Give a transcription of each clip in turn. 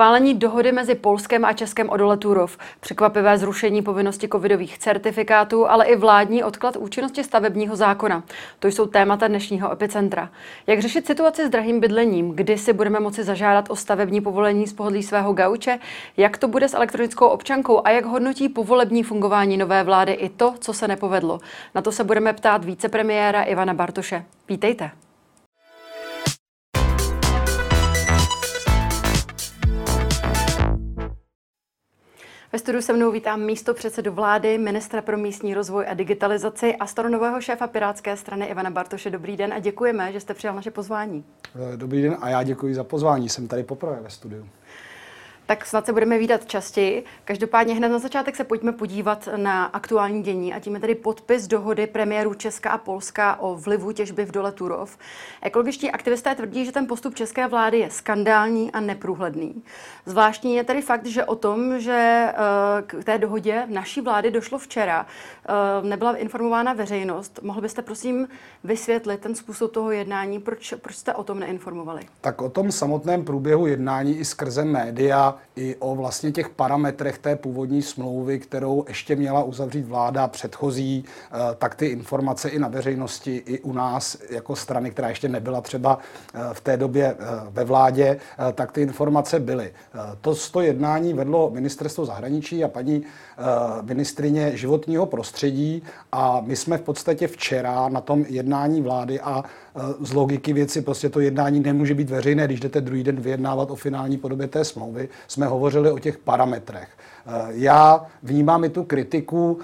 Schválení dohody mezi Polskem a Českem o dole překvapivé zrušení povinnosti covidových certifikátů, ale i vládní odklad účinnosti stavebního zákona. To jsou témata dnešního epicentra. Jak řešit situaci s drahým bydlením, kdy si budeme moci zažádat o stavební povolení z pohodlí svého gauče, jak to bude s elektronickou občankou a jak hodnotí povolební fungování nové vlády i to, co se nepovedlo. Na to se budeme ptát vicepremiéra Ivana Bartoše. Vítejte. Ve studiu se mnou vítám místo předsedu vlády, ministra pro místní rozvoj a digitalizaci a staronového šéfa Pirátské strany Ivana Bartoše. Dobrý den a děkujeme, že jste přijal naše pozvání. Dobrý den a já děkuji za pozvání. Jsem tady poprvé ve studiu tak snad se budeme výdat častěji. Každopádně hned na začátek se pojďme podívat na aktuální dění a tím je tedy podpis dohody premiérů Česka a Polska o vlivu těžby v dole Turov. Ekologičtí aktivisté tvrdí, že ten postup české vlády je skandální a neprůhledný. Zvláštní je tedy fakt, že o tom, že eh, k té dohodě naší vlády došlo včera, eh, nebyla informována veřejnost. Mohl byste prosím vysvětlit ten způsob toho jednání, proč, proč jste o tom neinformovali? Tak o tom samotném průběhu jednání i skrze média i o vlastně těch parametrech té původní smlouvy, kterou ještě měla uzavřít vláda předchozí, eh, tak ty informace i na veřejnosti, i u nás jako strany, která ještě nebyla třeba eh, v té době eh, ve vládě, tak ty informace byly. To, to jednání vedlo ministerstvo zahraničí a paní ministrině životního prostředí a my jsme v podstatě včera na tom jednání vlády a z logiky věci prostě to jednání nemůže být veřejné, když jdete druhý den vyjednávat o finální podobě té smlouvy. Jsme hovořili o těch parametrech. Já vnímám i tu kritiku,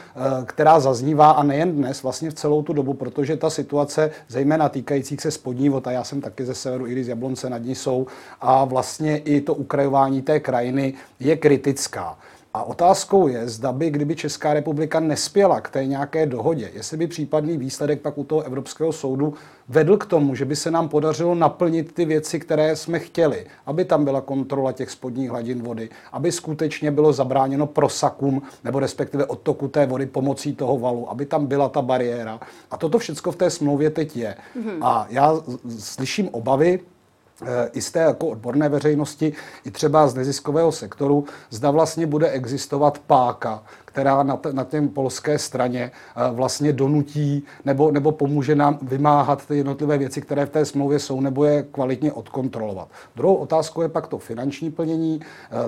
která zaznívá a nejen dnes, vlastně v celou tu dobu, protože ta situace, zejména týkajících se spodní vod, a já jsem taky ze severu, i z Jablonce nad ní jsou, a vlastně i to ukrajování té krajiny je kritická. A otázkou je, zda by, kdyby Česká republika nespěla k té nějaké dohodě, jestli by případný výsledek pak u toho Evropského soudu vedl k tomu, že by se nám podařilo naplnit ty věci, které jsme chtěli, aby tam byla kontrola těch spodních hladin vody, aby skutečně bylo zabráněno prosakům nebo respektive odtoku té vody pomocí toho valu, aby tam byla ta bariéra. A toto všechno v té smlouvě teď je. Mm-hmm. A já slyším obavy, i z té jako odborné veřejnosti, i třeba z neziskového sektoru, zda vlastně bude existovat páka, která na, t- na té polské straně vlastně donutí nebo, nebo pomůže nám vymáhat ty jednotlivé věci, které v té smlouvě jsou, nebo je kvalitně odkontrolovat. Druhou otázkou je pak to finanční plnění.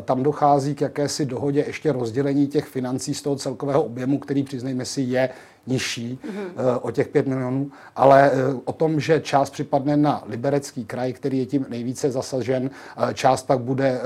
Tam dochází k jakési dohodě ještě rozdělení těch financí z toho celkového objemu, který přiznejme si je nižší mm-hmm. o těch 5 milionů, ale eh, o tom, že část připadne na Liberecký kraj, který je tím nejvíce zasažen, eh, část pak bude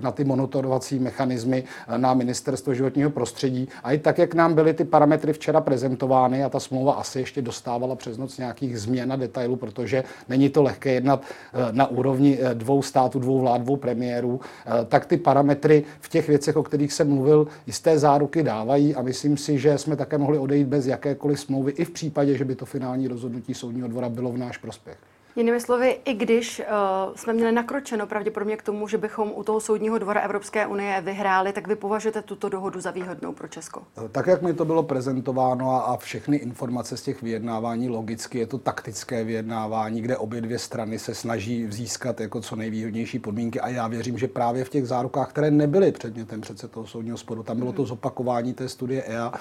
na ty monitorovací mechanismy na ministerstvo životního prostředí. A i tak, jak nám byly ty parametry včera prezentovány a ta smlouva asi ještě dostávala přes noc nějakých změn a detailů, protože není to lehké jednat na úrovni dvou států, dvou vlád, dvou premiérů, tak ty parametry v těch věcech, o kterých jsem mluvil, jisté záruky dávají a myslím si, že jsme také mohli odejít bez jakékoliv smlouvy, i v případě, že by to finální rozhodnutí soudního dvora bylo v náš prospěch. Jinými slovy, i když uh, jsme měli nakročeno pravděpodobně k tomu, že bychom u toho soudního dvora Evropské unie vyhráli, tak vy považujete tuto dohodu za výhodnou pro Česko? Eh, tak, jak mi to bylo prezentováno a, a všechny informace z těch vyjednávání, logicky je to taktické vyjednávání, kde obě dvě strany se snaží získat jako co nejvýhodnější podmínky a já věřím, že právě v těch zárukách, které nebyly předmětem přece toho soudního sporu, tam bylo to zopakování té studie EA,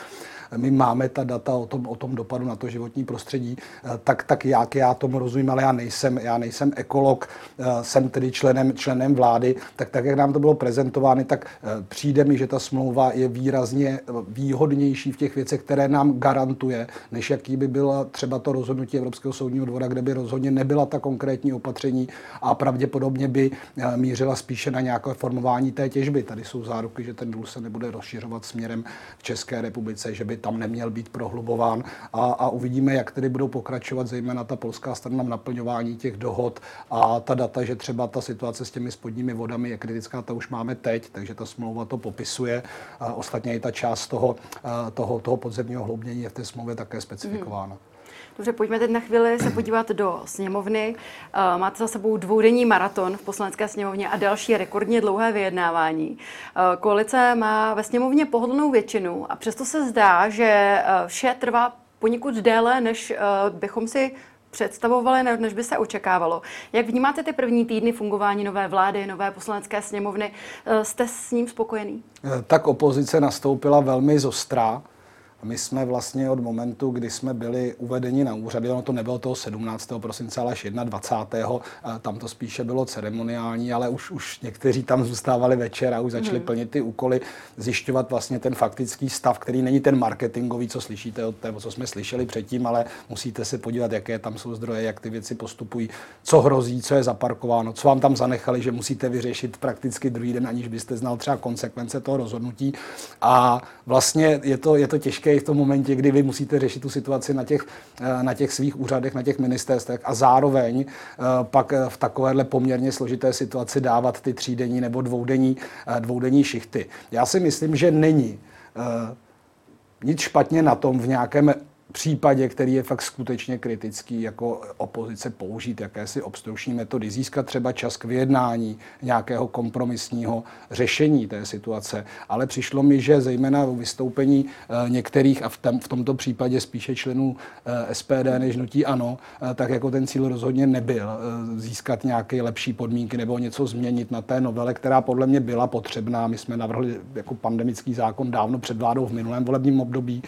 my máme ta data o tom, o tom dopadu na to životní prostředí, eh, tak, tak jak já tomu rozumím, ale já nejsem, já nejsem ekolog, eh, jsem tedy členem, členem vlády, tak tak, jak nám to bylo prezentováno, tak eh, přijde mi, že ta smlouva je výrazně výhodnější v těch věcech, které nám garantuje, než jaký by byla třeba to rozhodnutí Evropského soudního dvora, kde by rozhodně nebyla ta konkrétní opatření a pravděpodobně by mířila spíše na nějaké formování té těžby. Tady jsou záruky, že ten důl se nebude rozšiřovat směrem k České republice, že by tam neměl být prohlubován a, a uvidíme, jak tedy budou pokračovat zejména ta polská strana v naplňování těch dohod a ta data, že třeba ta situace s těmi spodními vodami je kritická, ta už máme teď, takže ta smlouva to popisuje. A ostatně i ta část toho, toho, toho podzemního hloubnění je v té smlouvě také specifikována. Hmm. Dobře, pojďme teď na chvíli se podívat do sněmovny. Máte za sebou dvoudenní maraton v poslanecké sněmovně a další rekordně dlouhé vyjednávání. Koalice má ve sněmovně pohodlnou většinu a přesto se zdá, že vše trvá poněkud déle, než bychom si představovali, než by se očekávalo. Jak vnímáte ty první týdny fungování nové vlády, nové poslanecké sněmovny? Jste s ním spokojený? Tak opozice nastoupila velmi zostrá my jsme vlastně od momentu, kdy jsme byli uvedeni na úřady, ono to nebylo toho 17. prosince, ale až 21. Tam to spíše bylo ceremoniální, ale už, už někteří tam zůstávali večer a už začali hmm. plnit ty úkoly, zjišťovat vlastně ten faktický stav, který není ten marketingový, co slyšíte od té, co jsme slyšeli předtím, ale musíte se podívat, jaké tam jsou zdroje, jak ty věci postupují, co hrozí, co je zaparkováno, co vám tam zanechali, že musíte vyřešit prakticky druhý den, aniž byste znal třeba konsekvence toho rozhodnutí. A vlastně je to, je to těžké v tom momentě, kdy vy musíte řešit tu situaci na těch, eh, na těch svých úřadech, na těch ministerstvech a zároveň eh, pak eh, v takovéhle poměrně složité situaci dávat ty třídenní nebo dvoudenní, dvoudenní šichty. Já si myslím, že není nic špatně na tom v nějakém případě, který je fakt skutečně kritický, jako opozice použít jakési obstrukční metody, získat třeba čas k vyjednání nějakého kompromisního řešení té situace. Ale přišlo mi, že zejména v vystoupení eh, některých, a v, tom, v tomto případě spíše členů eh, SPD než nutí ano, eh, tak jako ten cíl rozhodně nebyl získat nějaké lepší podmínky nebo něco změnit na té novele, která podle mě byla potřebná. My jsme navrhli jako pandemický zákon dávno před vládou v minulém volebním období.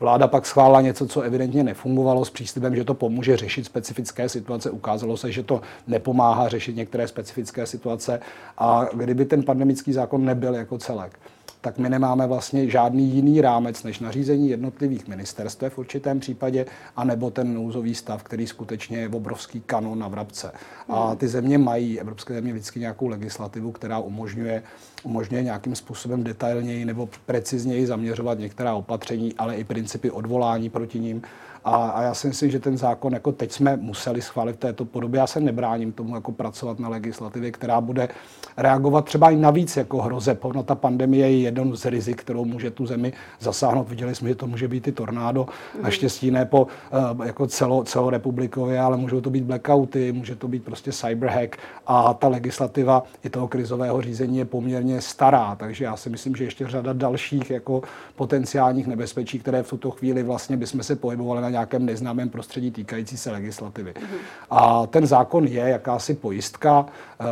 Vláda pak schválila něco, co evidentně nefungovalo s příslibem, že to pomůže řešit specifické situace. Ukázalo se, že to nepomáhá řešit některé specifické situace. A kdyby ten pandemický zákon nebyl jako celek, tak my nemáme vlastně žádný jiný rámec než nařízení jednotlivých ministerstev v určitém případě, anebo ten nouzový stav, který skutečně je obrovský kanon na vrabce. A ty země mají, evropské země vždycky nějakou legislativu, která umožňuje, umožňuje nějakým způsobem detailněji nebo precizněji zaměřovat některá opatření, ale i principy odvolání proti ním. A, a já si myslím, že ten zákon, jako teď jsme museli schválit v této podobě, já se nebráním tomu jako pracovat na legislativě, která bude reagovat třeba i navíc jako hrozeb. No, ta pandemie je jeden z rizik, kterou může tu zemi zasáhnout. Viděli jsme, že to může být i tornádo, mm. naštěstí ne po eh, jako celo, celorepublikově, ale můžou to být blackouty, může to být prostě cyberhack a ta legislativa i toho krizového řízení je poměrně stará, takže já si myslím, že ještě řada dalších jako potenciálních nebezpečí, které v tuto chvíli vlastně bychom se pohybovali na nějakém neznámém prostředí týkající se legislativy. Mm. A ten zákon je jakási pojistka eh,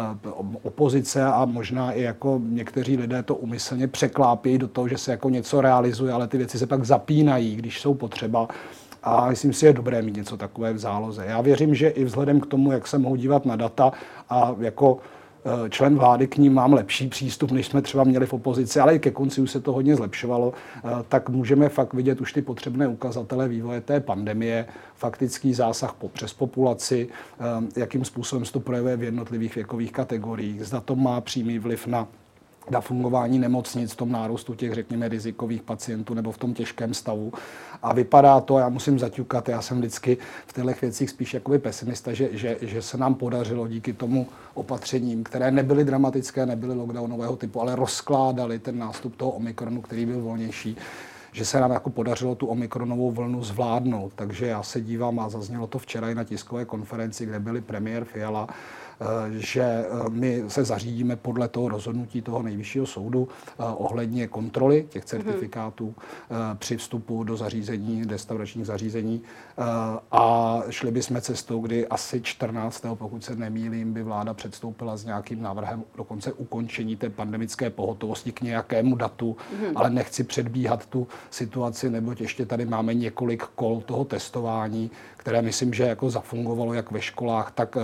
opozice a možná i jako někteří lidé to umyslně překlápí do toho, že se jako něco realizuje, ale ty věci se pak zapínají, když jsou potřeba. A myslím si, je dobré mít něco takové v záloze. Já věřím, že i vzhledem k tomu, jak se mohu dívat na data a jako člen vlády, k ním mám lepší přístup, než jsme třeba měli v opozici, ale i ke konci už se to hodně zlepšovalo, eh, tak můžeme fakt vidět už ty potřebné ukazatele vývoje té pandemie, faktický zásah po přes populaci, eh, jakým způsobem se to projevuje v jednotlivých věkových kategoriích, zda to má přímý vliv na na fungování nemocnic, v tom nárůstu těch, řekněme, rizikových pacientů nebo v tom těžkém stavu. A vypadá to, já musím zaťukat, já jsem vždycky v těchto věcích spíš jakoby pesimista, že, že, že se nám podařilo díky tomu opatřením, které nebyly dramatické, nebyly lockdownového typu, ale rozkládali ten nástup toho omikronu, který byl volnější, že se nám jako podařilo tu omikronovou vlnu zvládnout. Takže já se dívám a zaznělo to včera i na tiskové konferenci, kde byli premiér Fiala, že eh, my se zařídíme podle toho rozhodnutí toho nejvyššího soudu eh, ohledně kontroly těch certifikátů při vstupu do zařízení, restauračních zařízení a šli bychom cestou, kdy asi 14. pokud se nemýlím, by vláda předstoupila s nějakým návrhem dokonce ukončení té pandemické pohotovosti k nějakému datu, mm. ale nechci předbíhat tu situaci, neboť ještě tady máme několik kol toho testování, které myslím, že jako zafungovalo jak ve školách, tak,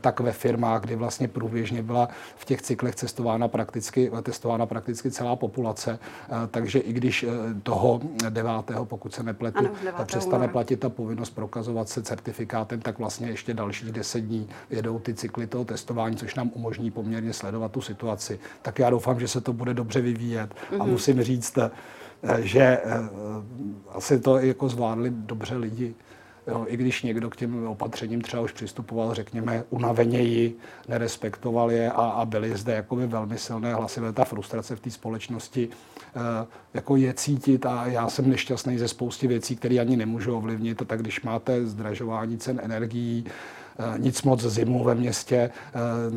tak ve firmách, kdy vlastně průběžně byla v těch cyklech testována prakticky, testována prakticky celá populace. Eh, takže i když eh, toho 9. pokud se nepletu, ano, přestane platit ta povinnost prokazovat se certifikátem, tak vlastně ještě dalších 10 dní jedou ty cykly toho testování, což nám umožní poměrně sledovat tu situaci. Tak já doufám, že se to bude dobře vyvíjet. Mm-hmm. A mhm. musím říct, eh, že asi to jako zvládli dobře lidi. Jo, I když někdo k těm opatřením třeba už přistupoval, řekněme, unaveněji, nerespektoval je a, a byly zde jakoby velmi silné hlasy, ta frustrace v té společnosti e, jako je cítit a já jsem nešťastný ze spousty věcí, které ani nemůžu ovlivnit. Tak když máte zdražování cen energií, nic moc zimu ve městě,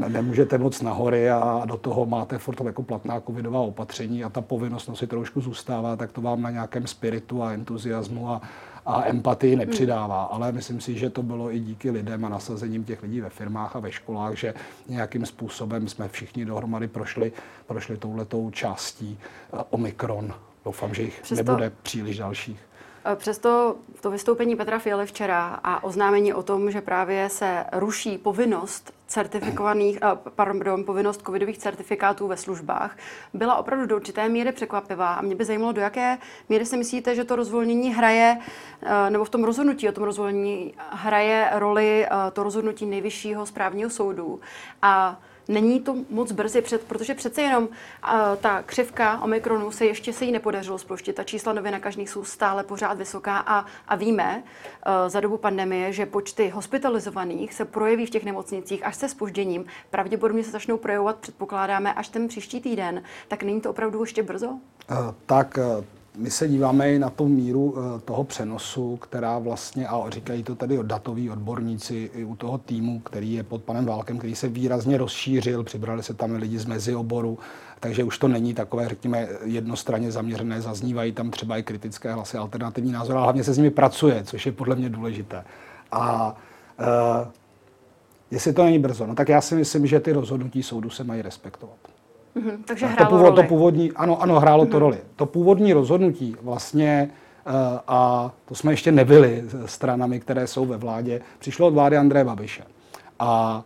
nemůžete moc na hory a do toho máte furt jako platná covidová opatření a ta povinnost nosit trošku zůstává, tak to vám na nějakém spiritu a entuziasmu a, a empatii nepřidává. Ale myslím si, že to bylo i díky lidem a nasazením těch lidí ve firmách a ve školách, že nějakým způsobem jsme všichni dohromady prošli, prošli touhletou částí Omikron. Doufám, že jich Přesto... nebude příliš dalších. Eh, přesto to vystoupení Petra Fialy včera a oznámení o tom, že právě se ruší povinnost certifikovaných, eh, pardon, povinnost covidových certifikátů ve službách, byla opravdu do určité míry překvapivá. A mě by zajímalo, do jaké míry si myslíte, že to rozvolnění hraje, eh, nebo v tom rozhodnutí o tom rozvolnění hraje roli to rozhodnutí nejvyššího správního soudu. A Není to moc brzy, před, protože přece jenom uh, ta křivka Omikronu se ještě se jí nepodařilo sploštit. Ta čísla nově nakažných jsou stále pořád vysoká a, a víme uh, za dobu pandemie, že počty hospitalizovaných se projeví v těch nemocnicích až se spožděním. Pravděpodobně se začnou projevovat, předpokládáme, až ten příští týden. Tak není to opravdu ještě brzo? Uh, tak uh my se díváme i na tu míru eh, toho přenosu, která vlastně, a říkají to tady datoví odborníci i u toho týmu, který je pod panem Válkem, který se výrazně rozšířil, přibrali se tam lidi z mezioboru, takže už to není takové, řekněme, jednostranně zaměřené, zaznívají tam třeba i kritické hlasy, alternativní názory, ale hlavně se s nimi pracuje, což je podle mě důležité. A uh, jestli to není brzo, no tak já si myslím, že ty rozhodnutí soudu se mají respektovat. Mm-hmm, takže hrálo to, původ, roli. to původní, ano, ano, hrálo mm-hmm. to roli. To původní rozhodnutí vlastně, uh, a to jsme ještě nebyli stranami, které jsou ve vládě, přišlo od vlády Andreje Babiše. A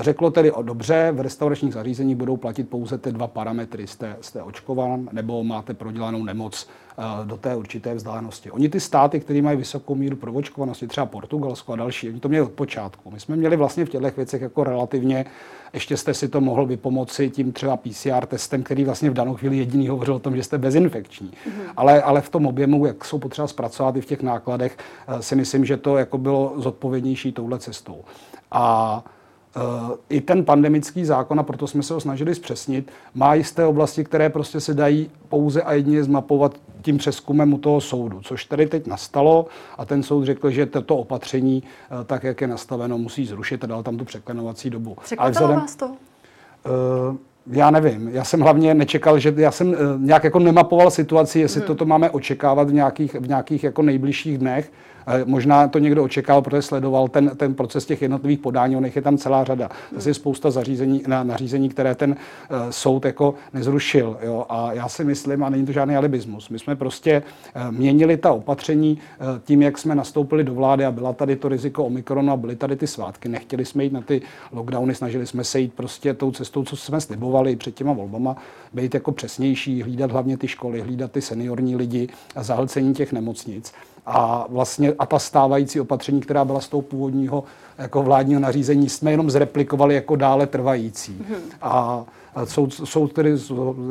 řeklo tedy, o dobře, v restauračních zařízeních budou platit pouze ty dva parametry. Jste, jste očkován nebo máte prodělanou nemoc Eh, do té určité vzdálenosti. Oni ty státy, které mají vysokou míru provočkovanosti, třeba Portugalsko a další, oni to měli od počátku. My jsme měli vlastně v těchto věcech jako relativně, ještě jste si to mohl vypomoci tím třeba PCR testem, který vlastně v danou chvíli jediný hovořil o tom, že jste bezinfekční. Mm-hmm. Ale, ale v tom objemu, jak jsou potřeba zpracovat i v těch nákladech, eh, si myslím, že to jako bylo zodpovědnější touhle cestou. A i ten pandemický zákon, a proto jsme se ho snažili zpřesnit, má jisté oblasti, které prostě se dají pouze a jedině zmapovat tím přeskumem u toho soudu, což tady teď nastalo a ten soud řekl, že toto opatření, eh, tak jak je nastaveno, musí zrušit a dal tam tu překlenovací dobu. Překvapilo vás to? Uh, já nevím, já jsem hlavně nečekal, že já jsem uh, nějak jako nemapoval situaci, jestli hmm. toto máme očekávat v nějakých, v nějakých jako nejbližších dnech, Možná to někdo očekával, protože sledoval ten, ten proces těch jednotlivých podání, on je tam celá řada. Zase je spousta zařízení, na, nařízení, které ten uh, soud jako nezrušil. Jo? A já si myslím, a není to žádný alibismus, my jsme prostě uh, měnili ta opatření uh, tím, jak jsme nastoupili do vlády a byla tady to riziko Omikronu a byly tady ty svátky. Nechtěli jsme jít na ty lockdowny, snažili jsme se jít prostě tou cestou, co jsme slibovali před těma volbama, být jako přesnější, hlídat hlavně ty školy, hlídat ty seniorní lidi a zahlcení těch nemocnic. A vlastně a ta stávající opatření, která byla z toho původního jako vládního nařízení, jsme jenom zreplikovali jako dále trvající. Mm-hmm. A soud, soud tedy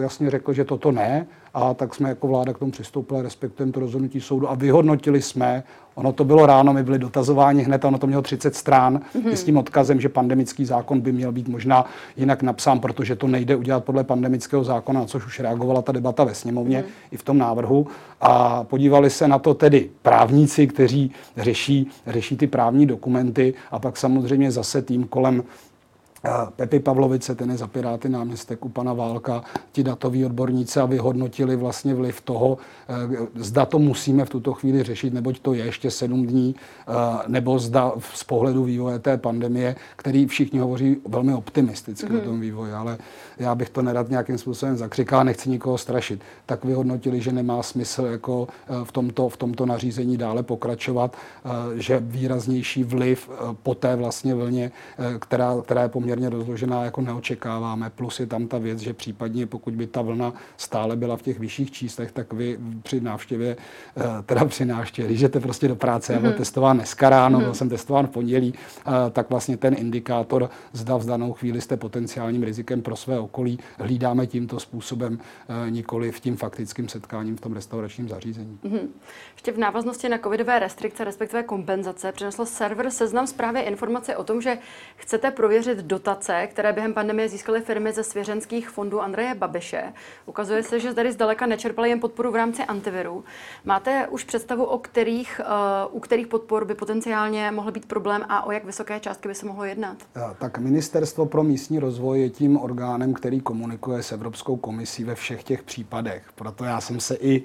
jasně řekl, že toto ne, a tak jsme jako vláda k tomu přistoupili, respektujeme to rozhodnutí soudu a vyhodnotili jsme, ono to bylo ráno, my byli dotazováni hned, ono to mělo 30 strán mm-hmm. s tím odkazem, že pandemický zákon by měl být možná jinak napsán, protože to nejde udělat podle pandemického zákona, na což už reagovala ta debata ve sněmovně mm-hmm. i v tom návrhu. A podívali se na to tedy právníci, kteří řeší, řeší ty právní dokumenty a pak samozřejmě zase tým kolem Pepi Pavlovice, ten je za Piráty náměstek u pana Válka, ti datoví odborníci a vyhodnotili vlastně vliv toho, eh, zda to musíme v tuto chvíli řešit, neboť to je ještě sedm dní, eh, nebo zda z pohledu vývoje té pandemie, který všichni hovoří velmi optimisticky mm-hmm. o tom vývoji, ale já bych to nerad nějakým způsobem zakřikal, nechci nikoho strašit, tak vyhodnotili, že nemá smysl jako eh, v tomto, v tomto nařízení dále pokračovat, že výraznější vliv po té vlastně vlně, která, která je poměrně rozložená, jako neočekáváme. Plus je tam ta věc, že případně pokud by ta vlna stále byla v těch vyšších číslech, tak vy při návštěvě, eh, teda při návštěvě, když jdete prostě do práce, já byl mhm. testován dneska ráno, mm-hmm. byl jsem testován v pondělí, eh, tak vlastně ten indikátor, zda v danou chvíli jste potenciálním rizikem pro své okolí, hlídáme tímto způsobem, eh, nikoli v tím faktickým setkáním v tom restauračním zařízení. Mm-hmm. Ještě v návaznosti na covidové restrikce, respektive kompenzace, přinesl server Seznam zprávy informace o tom, že chcete prověřit do dotace, které během pandemie získaly firmy ze svěřenských fondů Andreje Babiše. Ukazuje se, že tady zdaleka nečerpali jen podporu v rámci antiviru. Máte už představu, o kterých, uh, u kterých podpor by potenciálně mohl být problém a o jak vysoké částky by se mohlo jednat? Tak Ministerstvo pro místní rozvoj je tím orgánem, který komunikuje s Evropskou komisí ve všech těch případech. Proto já jsem se i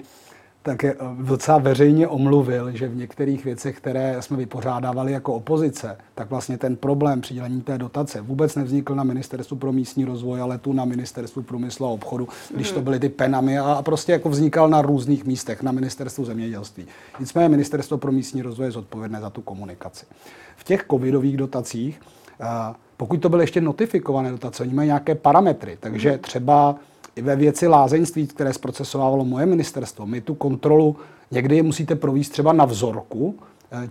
tak eh, docela veřejně omluvil, že v některých věcech, které jsme vypořádávali jako opozice, tak vlastně ten problém přidělení té dotace vůbec nevznikl na Ministerstvu pro místní rozvoj, ale tu na Ministerstvu průmyslu a obchodu, když to mhm. byly ty penamy a prostě jako vznikal na různých místech, na Ministerstvu zemědělství. Nicméně Ministerstvo pro místní rozvoj je zodpovědné za tu komunikaci. V těch covidových dotacích, eh, pokud to byly ještě notifikované dotace, oni mají nějaké parametry, takže mhm. třeba i ve věci lázeňství, které zprocesovávalo moje ministerstvo, my tu kontrolu někdy musíte províst třeba na vzorku,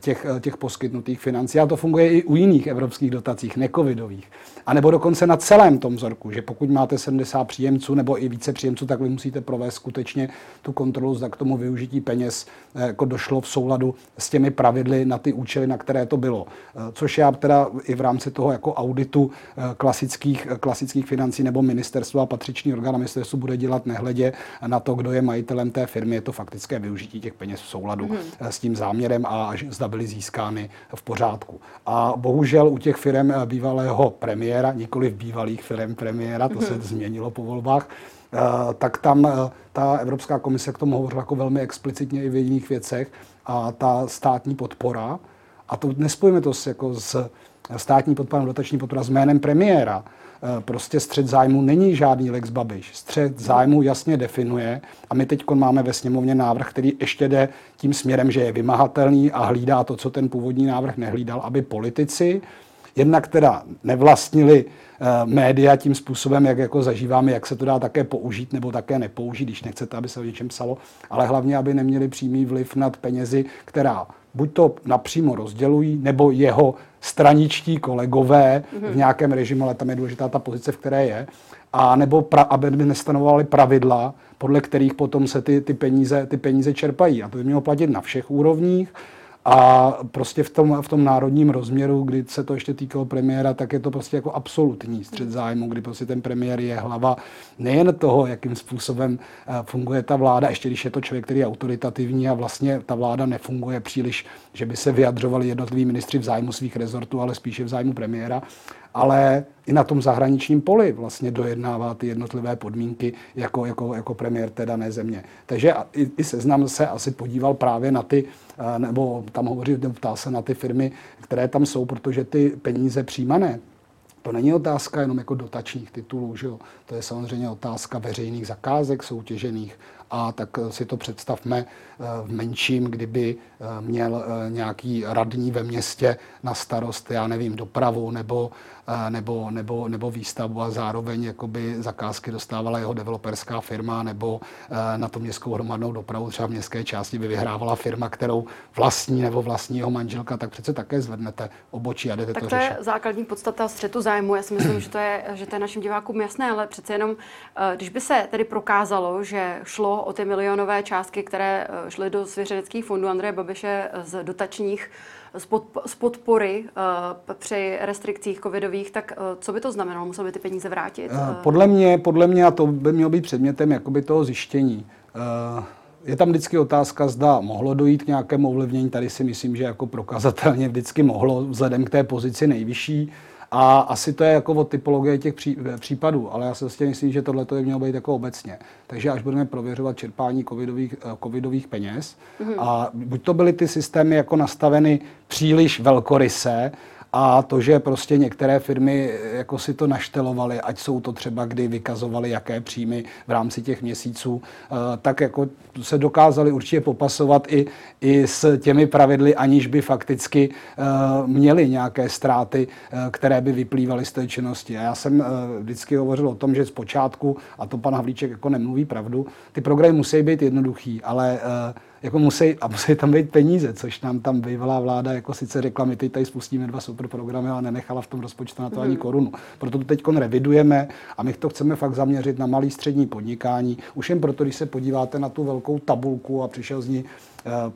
těch, eh, těch poskytnutých financí. A to funguje i u jiných evropských dotacích, necovidových. A nebo dokonce na celém tom vzorku, že pokud máte 70 příjemců nebo i více příjemců, tak vy musíte provést skutečně tu kontrolu, zda k tomu využití peněz eh, jako došlo v souladu s těmi pravidly na ty účely, na které to bylo. Což já teda i v rámci toho jako auditu klasických, klasických financí nebo ministerstva a patřičný orgán ministerstvu bude dělat nehledě na to, kdo je majitelem té firmy. Je to faktické využití těch peněz v souladu mm-hmm. s tím záměrem a zda byly získány v pořádku. A bohužel u těch firm bývalého premiéra, nikoli v bývalých firm premiéra, to se mhm. změnilo po volbách, eh, tak tam eh, ta Evropská komise k tomu hovořila jako velmi explicitně i v jiných věcech a ta státní podpora, a to nespojíme to s, jako s státní podpora, dotační podpora s jménem premiéra, Eh, prostě střed zájmu není žádný Lex Babiš. Střed zájmu jasně definuje a my teď máme ve sněmovně návrh, který ještě jde tím směrem, že je vymahatelný a hlídá to, co ten původní návrh nehlídal, aby politici jednak teda nevlastnili eh, média tím způsobem, jak jako zažíváme, jak se to dá také použít nebo také nepoužít, když nechcete, aby se o něčem psalo, ale hlavně, aby neměli přímý vliv nad penězi, která buď to napřímo rozdělují, nebo jeho straničtí kolegové mm-hmm. v nějakém režimu, ale tam je důležitá ta pozice, v které je, a nebo pra, aby nestanovovali pravidla, podle kterých potom se ty, ty, peníze, ty peníze čerpají. A to by mělo platit na všech úrovních a prostě v tom, v tom národním rozměru, kdy se to ještě týkalo premiéra, tak je to prostě jako absolutní střed zájmu, kdy prostě ten premiér je hlava nejen toho, jakým způsobem eh, funguje ta vláda, ještě když je to člověk, který je autoritativní a vlastně ta vláda nefunguje příliš, že by se vyjadřovali jednotliví ministři v zájmu svých rezortů, ale spíše v zájmu premiéra, ale i na tom zahraničním poli vlastně dojednává ty jednotlivé podmínky jako, jako, jako premiér té dané země. Takže i, i seznam se asi podíval právě na ty, nebo tam hovoří, ptá se na ty firmy, které tam jsou, protože ty peníze přijímané, to není otázka jenom jako dotačních titulů, že jo? to je samozřejmě otázka veřejných zakázek soutěžených a tak si to představme eh, v menším, kdyby eh, měl nějaký radní ve městě na starost, já nevím, dopravu nebo nebo, nebo, nebo výstavbu a zároveň jakoby zakázky dostávala jeho developerská firma nebo na to městskou hromadnou dopravu třeba v městské části by vyhrávala firma, kterou vlastní nebo vlastní jeho manželka, tak přece také zvednete obočí a jdete tak to, to řešit. je základní podstata střetu zájmu. Já si myslím, že to, je, že to je našim divákům jasné, ale přece jenom, když by se tedy prokázalo, že šlo o ty milionové částky, které šly do svěřeneckých fondů Andreje Babiše z dotačních z podpory při restrikcích covidových, tak co by to znamenalo? Musel by ty peníze vrátit? Podle mě, podle mě, a to by mělo být předmětem jakoby toho zjištění. Je tam vždycky otázka, zda mohlo dojít k nějakému ovlivnění. Tady si myslím, že jako prokazatelně vždycky mohlo, vzhledem k té pozici nejvyšší. A asi to je jako o typologie těch pří, případů, ale já si vlastně myslím, že tohle to je mělo být jako obecně. Takže až budeme prověřovat čerpání covidových, eh, covidových peněz, mm-hmm. a buď to byly ty systémy jako nastaveny příliš velkoryse, a to, že prostě některé firmy eh, jako si to naštelovaly, ať jsou to třeba, kdy vykazovali, jaké příjmy v rámci těch měsíců, eh, tak jako se dokázali určitě popasovat i, i s těmi pravidly, aniž by fakticky eh, měli nějaké ztráty, které by vyplývaly z té činnosti. A já jsem vždycky hovořil o tom, že zpočátku, a to pan Havlíček jako nemluví pravdu, ty programy musí být jednoduchý, ale jako musí, a musí tam být peníze, což nám tam bývalá vláda jako sice řekla, my teď tady spustíme dva super programy, ale nenechala v tom rozpočtu na to ani mhm. korunu. Proto to teď revidujeme a my to chceme fakt zaměřit na malý střední podnikání. Už jen proto, když se podíváte na tu velkou tabulku a přišel z ní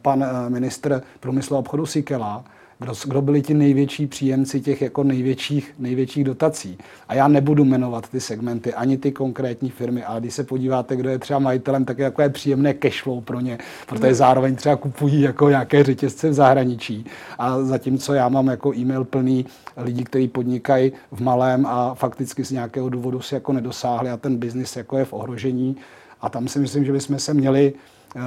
pan eh, ministr průmyslu a obchodu Sikela, kdo, kdo byli ti největší příjemci těch jako největších, největších dotací. A já nebudu jmenovat ty segmenty, ani ty konkrétní firmy, ale když se podíváte, kdo je třeba majitelem, tak je takové příjemné cashflow pro ně, protože hmm. zároveň třeba kupují jako nějaké řetězce v zahraničí. A zatímco já mám jako e-mail plný lidí, kteří podnikají v malém a fakticky z nějakého důvodu si jako nedosáhli a ten biznis jako je v ohrožení. A tam si myslím, že bychom se měli, eh,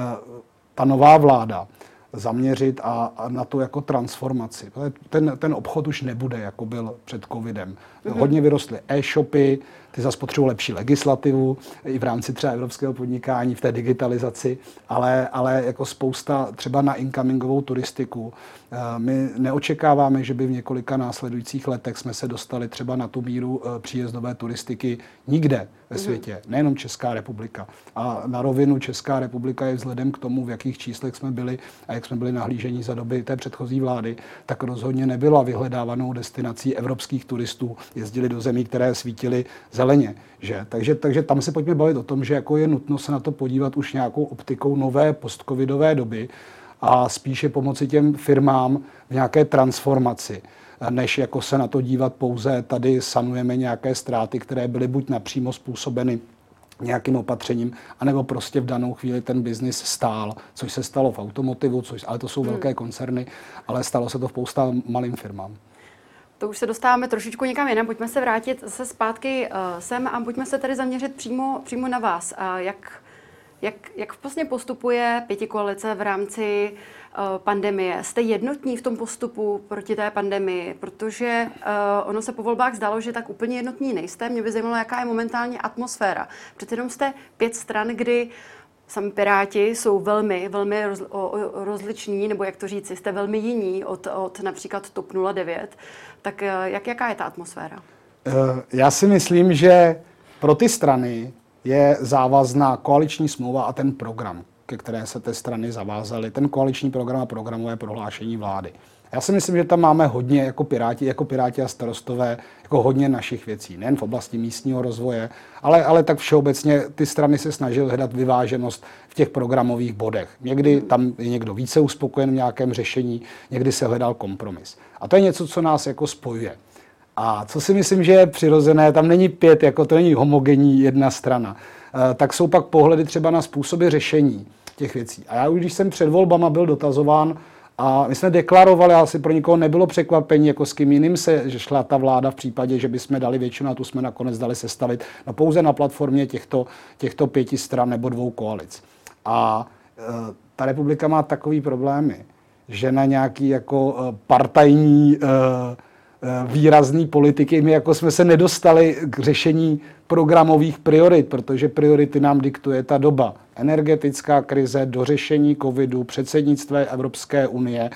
ta nová vláda, zaměřit a, a na tu jako transformaci. Ten, ten obchod už nebude, jako byl před covidem. Mm-hmm. Hodně vyrostly e-shopy, ty zase potřebují lepší legislativu i v rámci třeba evropského podnikání v té digitalizaci, ale, ale jako spousta třeba na incomingovou turistiku. Eh, my neočekáváme, že by v několika následujících letech jsme se dostali třeba na tu míru eh, příjezdové turistiky nikde ve mhm. světě, nejenom Česká republika. A na rovinu Česká republika je vzhledem k tomu, v jakých číslech jsme byli a jak jsme byli nahlížení za doby té předchozí vlády, tak rozhodně nebyla vyhledávanou destinací evropských turistů. Jezdili do zemí, které svítily zeleně. Že? Takže, takže tam se pojďme bavit o tom, že jako je nutno se na to podívat už nějakou optikou nové postcovidové doby a spíše pomoci těm firmám v nějaké transformaci než jako se na to dívat pouze tady sanujeme nějaké ztráty, které byly buď napřímo způsobeny nějakým opatřením, anebo prostě v danou chvíli ten biznis stál, což se stalo v automotivu, což, ale to jsou hmm. velké koncerny, ale stalo se to v spousta malým firmám. To už se dostáváme trošičku někam jinam. Pojďme se vrátit se zpátky uh, sem a pojďme se tady zaměřit přímo, přímo na vás. Uh, jak, jak, jak vlastně postupuje pěti koalice v rámci uh, pandemie? Jste jednotní v tom postupu proti té pandemii? Protože uh, ono se po volbách zdalo, že tak úplně jednotní nejste. Mě by zajímalo, jaká je momentálně atmosféra. Přece jenom jste pět stran, kdy sami Piráti jsou velmi, velmi roz, o, rozliční, nebo jak to říci, jste velmi jiní od, od například TOP 09. Tak eh, jak, jaká je ta atmosféra? Eh, já si myslím, že pro ty strany je závazná koaliční smlouva a ten program, ke které se ty strany zavázaly, ten koaliční program a programové prohlášení vlády. Já si myslím, že tam máme hodně jako piráti, jako piráti a starostové, jako hodně našich věcí, nejen v oblasti místního rozvoje, ale, ale tak všeobecně ty strany se snažily hledat vyváženost v těch programových bodech. Někdy tam je někdo více uspokojen v nějakém řešení, někdy se hledal kompromis. A to je něco, co nás jako spojuje. A co si myslím, že je přirozené, tam není pět, jako to není homogenní jedna strana, eh, tak jsou pak pohledy třeba na způsoby řešení těch věcí. A já už, když jsem před volbama byl dotazován, a my jsme deklarovali, asi pro nikoho nebylo překvapení, jako s kým jiným se že šla ta vláda v případě, že bychom dali většinu a tu jsme nakonec dali sestavit no pouze na platformě těchto, těchto pěti stran nebo dvou koalic. A e, ta republika má takový problémy, že na nějaký jako e, partajní e, výrazný politiky. My jako jsme se nedostali k řešení programových priorit, protože priority nám diktuje ta doba. Energetická krize, dořešení covidu, předsednictví Evropské unie,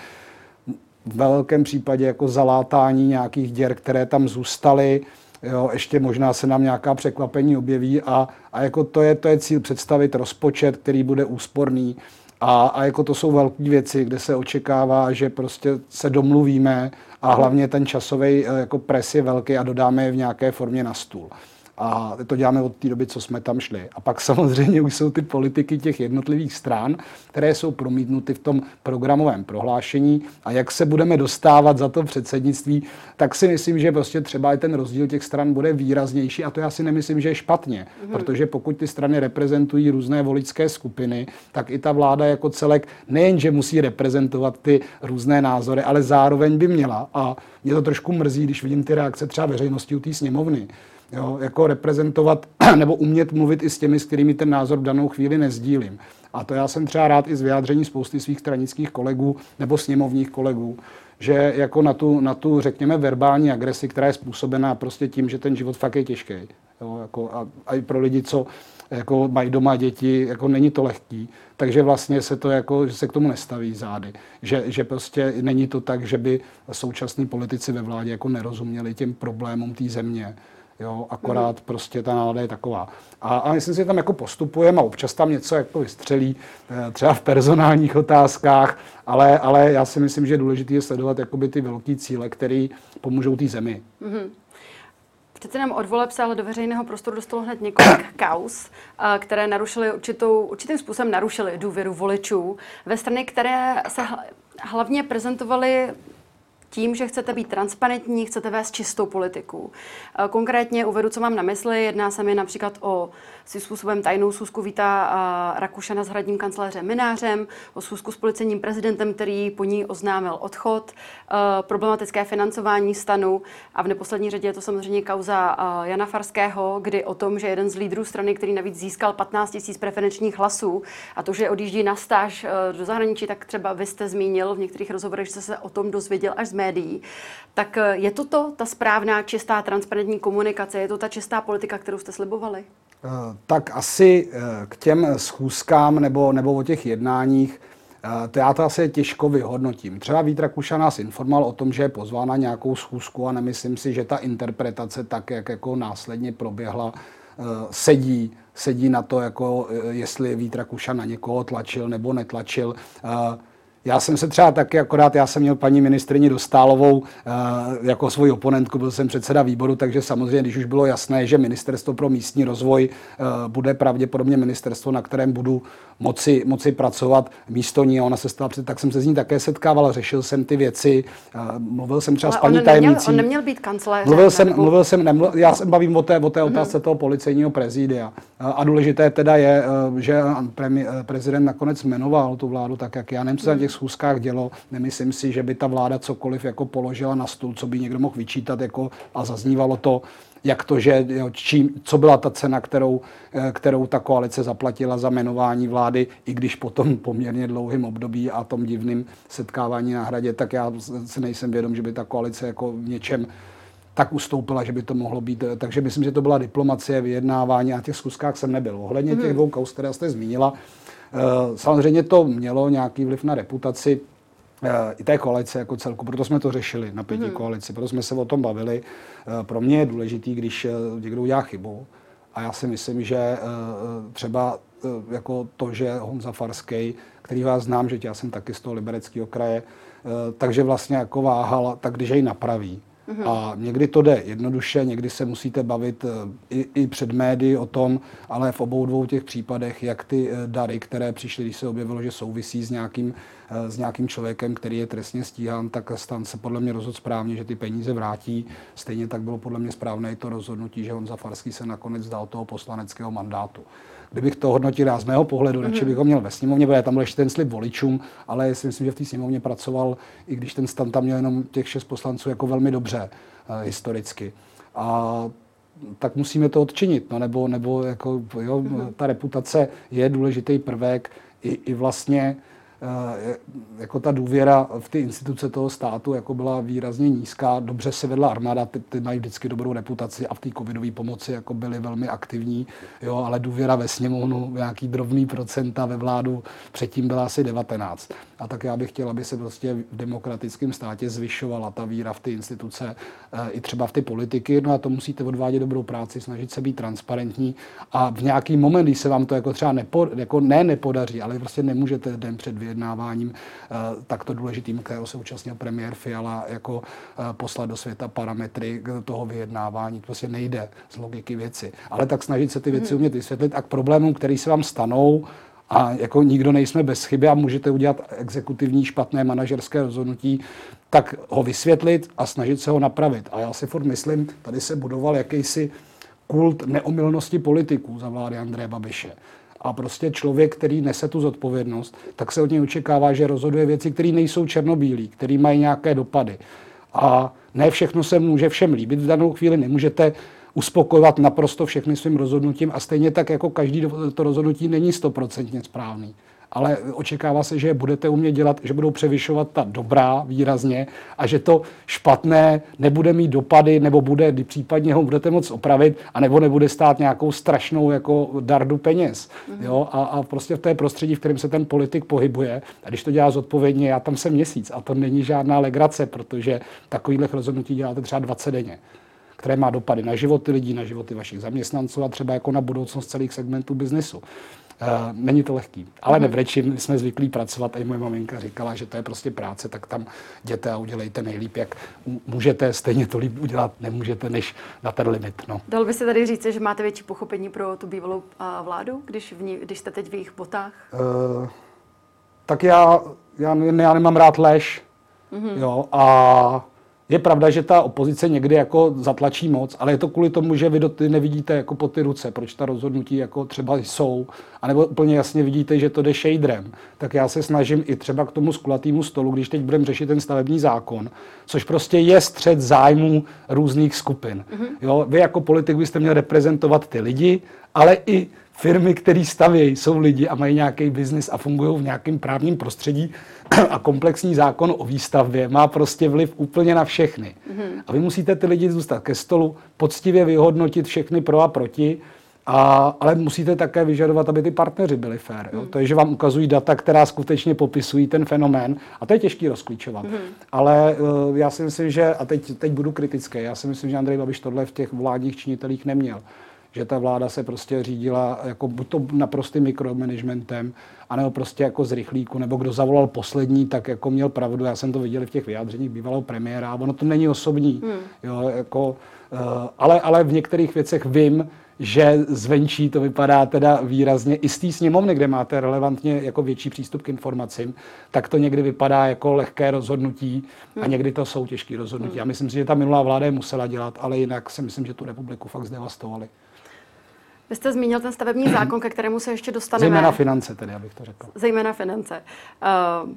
v velkém případě jako zalátání nějakých děr, které tam zůstaly, Jo, ještě možná se nám nějaká překvapení objeví a, a jako to je, to je cíl představit rozpočet, který bude úsporný a, a jako to jsou velké věci, kde se očekává, že prostě se domluvíme a hlavně ten časový eh, jako pres je velký a dodáme je v nějaké formě na stůl. A to děláme od té doby, co jsme tam šli. A pak samozřejmě už jsou ty politiky těch jednotlivých stran, které jsou promítnuty v tom programovém prohlášení. A jak se budeme dostávat za to předsednictví, tak si myslím, že prostě třeba i ten rozdíl těch stran bude výraznější. A to já si nemyslím, že je špatně, mm-hmm. protože pokud ty strany reprezentují různé voličské skupiny, tak i ta vláda jako celek nejenže musí reprezentovat ty různé názory, ale zároveň by měla. A mě to trošku mrzí, když vidím ty reakce třeba veřejnosti u té sněmovny jo, jako reprezentovat nebo umět mluvit i s těmi, s kterými ten názor v danou chvíli nezdílím. A to já jsem třeba rád i z vyjádření spousty svých stranických kolegů nebo sněmovních kolegů, že jako na tu, na tu, řekněme, verbální agresi, která je způsobená prostě tím, že ten život fakt je těžký. Jo, jako a, a i pro lidi, co jako mají doma děti, jako není to lehký, takže vlastně se to jako, že se k tomu nestaví zády. Že, že prostě není to tak, že by současní politici ve vládě jako nerozuměli těm problémům té země Jo, akorát mm. prostě ta nálada je taková. A, a myslím si, že tam jako postupujeme a občas tam něco jako vystřelí, eh, třeba v personálních otázkách, ale, ale já si myslím, že je důležité je sledovat jakoby ty velké cíle, které pomůžou té zemi. Mm-hmm. Přece nám od voleb se ale do veřejného prostoru dostalo hned několik kaus, eh, které narušily určitou, určitým způsobem narušily důvěru voličů ve strany, které se hlavně prezentovaly tím, že chcete být transparentní, chcete vést čistou politiku. Eh, konkrétně uvedu, co mám na mysli. Jedná se mi například o si způsobem tajnou schůzku Víta eh, Rakušana s hradním kancelářem Minářem, o schůzku s policejním prezidentem, který po ní oznámil odchod, problematické financování stanu a v neposlední řadě je to samozřejmě kauza Jana Farského, kdy o tom, že jeden z lídrů strany, který navíc získal 15 000 preferenčních hlasů a to, že odjíždí na stáž do zahraničí, tak třeba vy jste zmínil v některých rozhovorech, že se o tom dozvěděl až z médií. Tak eh, je to to, ta správná, čistá, transparentní komunikace? Je to ta čistá politika, kterou jste slibovali? Eh, tak asi eh, k těm schůzkám nebo, nebo o těch jednáních, to já to asi těžko vyhodnotím. Třeba Vít Rakuša nás informoval o tom, že je pozván na nějakou schůzku a nemyslím si, že ta interpretace tak, jak jako následně proběhla, sedí, sedí na to, jako jestli Vít Rakuša na někoho tlačil nebo netlačil. Já jsem se třeba taky, akorát já jsem měl paní ministrině Dostálovou uh, jako svoji oponentku, byl jsem předseda výboru, takže samozřejmě, když už bylo jasné, že Ministerstvo pro místní rozvoj uh, bude pravděpodobně ministerstvo, na kterém budu moci, moci pracovat místo ní, ona se stala, tak jsem se z ní také setkával, řešil jsem ty věci, uh, mluvil jsem třeba Ale s paní on tajemnicí. Neměl, on neměl být kancléřem. Mluvil jsem, nebo... mluvil jsem nemluvil, já se bavím o té, o té mhm. otázce mm-hmm. toho policejního prezidia. A důležité teda je, že prezident nakonec jmenoval tu vládu tak, jak já nevím, co těch schůzkách dělo. Nemyslím si, že by ta vláda cokoliv jako položila na stůl, co by někdo mohl vyčítat jako, a zaznívalo to, jak to, že jo, čím, co byla ta cena, kterou, eh, kterou ta koalice zaplatila za jmenování vlády, i když po tom poměrně dlouhém období a tom divném setkávání na hradě, tak já si nejsem vědom, že by ta koalice jako v něčem tak ustoupila, že by to mohlo být. Eh, takže myslím, že to byla diplomacie, vyjednávání a těch zkuskách jsem nebyl. Ohledně těch mhm. dvou kaus, které jste zmínila, samozřejmě to mělo nějaký vliv na reputaci eh, i té koalice jako celku, proto jsme to řešili na pěti hmm. koalici, proto jsme se o tom bavili. Eh, pro mě je důležitý, když někdo udělá chybu, a já si myslím, že třeba jako to, že Honza Farský, který vás znám, že já jsem taky z toho libereckého kraje, takže vlastně jako váhal, tak když jej napraví, Mm-hmm. A někdy to jde jednoduše, někdy se musíte bavit eh, i, i před médií o tom, ale v obou dvou těch případech, jak ty eh, dary, které přišly, když se objevilo, že souvisí s nějakým, eh, s nějakým člověkem, který je trestně stíhán, tak stan se podle mě rozhodl správně, že ty peníze vrátí. Stejně tak bylo podle mě správné i to rozhodnutí, že on za Farský se nakonec zdal toho poslaneckého mandátu kdybych to hodnotil já z mého pohledu, radši mhm. bych ho měl ve sněmovně, protože tam byl ještě ten slib voličům, ale si myslím, že v té sněmovně pracoval, i když ten stan tam měl jenom těch šest poslanců, jako velmi dobře uh, historicky. A tak musíme to odčinit, no, nebo, nebo jako, jo, mm-hmm. ta reputace je důležitý prvek i, i vlastně jako ta důvěra v ty instituce toho státu jako byla výrazně nízká. Dobře se vedla armáda, ty, ty mají vždycky dobrou reputaci a v té covidové pomoci jako byli velmi aktivní, jo, ale důvěra ve sněmovnu, nějaký drobný procenta ve vládu, předtím byla asi 19. A tak já bych chtěl, aby se prostě v demokratickém státě zvyšovala ta víra v ty instituce, eh, i třeba v ty politiky. No a to musíte odvádět dobrou práci, snažit se být transparentní a v nějaký moment, když se vám to jako třeba nepo, jako ne nepodaří, ale prostě nemůžete den před vyjednáváním eh, takto důležitým, kterého se účastnil premiér Fiala, jako eh, poslat do světa parametry toho vyjednávání. To prostě nejde z logiky věci. Ale tak snažit se ty věci mhm. umět vysvětlit a k problémům, které se vám stanou, a jako nikdo nejsme bez chyby a můžete udělat exekutivní špatné manažerské rozhodnutí, tak ho vysvětlit a snažit se ho napravit. A já si furt myslím, tady se budoval jakýsi kult neomylnosti politiků za vlády Andreje Babiše. A prostě člověk, který nese tu zodpovědnost, tak se od něj očekává, že rozhoduje věci, které nejsou černobílé, které mají nějaké dopady. A ne všechno se může všem líbit. V danou chvíli nemůžete uspokojovat naprosto všechny svým rozhodnutím a stejně tak jako každý to rozhodnutí není stoprocentně správný ale očekává se, že je budete umět dělat, že budou převyšovat ta dobrá výrazně a že to špatné nebude mít dopady, nebo bude, případně ho budete moct opravit, a nebo nebude stát nějakou strašnou jako dardu peněz. Mm-hmm. Jo? A, a prostě v té prostředí, v kterém se ten politik pohybuje, a když to dělá zodpovědně, já tam jsem měsíc a to není žádná legrace, protože takovýhle rozhodnutí děláte třeba 20 denně které má dopady na životy lidí, na životy vašich zaměstnanců a třeba jako na budoucnost celých segmentů biznesu. Uh, není to lehký, ale my jsme zvyklí pracovat, a i moje maminka říkala, že to je prostě práce, tak tam jděte a udělejte nejlíp, jak můžete, stejně to líp udělat nemůžete, než na ten limit. No. Dal by se tady říct, že máte větší pochopení pro tu bývalou uh, vládu, když, v ní, když jste teď v jejich botách? Uh, tak já, já, já nemám rád lež, Mm-hmm. Jo, a je pravda, že ta opozice někdy jako zatlačí moc, ale je to kvůli tomu, že vy do ty nevidíte jako po ty ruce, proč ta rozhodnutí jako třeba jsou, anebo úplně jasně vidíte, že to jde shaderem. Tak já se snažím i třeba k tomu skulatému stolu, když teď budeme řešit ten stavební zákon, což prostě je střed zájmů různých skupin. Mm-hmm. Jo, vy jako politik byste měl reprezentovat ty lidi, ale i firmy, které stavějí, jsou lidi a mají nějaký biznis a fungují v nějakém právním prostředí a komplexní zákon o výstavbě má prostě vliv úplně na všechny. Mm-hmm. A vy musíte ty lidi zůstat ke stolu, poctivě vyhodnotit všechny pro a proti, a, ale musíte také vyžadovat, aby ty partneři byli fér. Jo? Mm. To je, že vám ukazují data, která skutečně popisují ten fenomén. A to je těžký rozklíčovat. Mm. Ale uh, já si myslím, že, a teď, teď budu kritický, já si myslím, že Andrej Babiš tohle v těch vládních činitelích neměl že ta vláda se prostě řídila jako buď to naprostým mikromanagementem, anebo prostě jako z rychlíku, nebo kdo zavolal poslední, tak jako měl pravdu. Já jsem to viděl v těch vyjádřeních bývalého premiéra. Ono to není osobní, hmm. jo, jako, uh, ale, ale v některých věcech vím, že zvenčí to vypadá teda výrazně i z té sněmovny, kde máte relevantně jako větší přístup k informacím, tak to někdy vypadá jako lehké rozhodnutí a hmm. někdy to jsou těžké rozhodnutí. Hmm. Já myslím si, že ta minulá vláda je musela dělat, ale jinak si myslím, že tu republiku fakt zdevastovali. Vy jste zmínil ten stavební zákon, ke kterému se ještě dostaneme. Zejména finance tedy, abych to řekl. Zejména finance. Uh,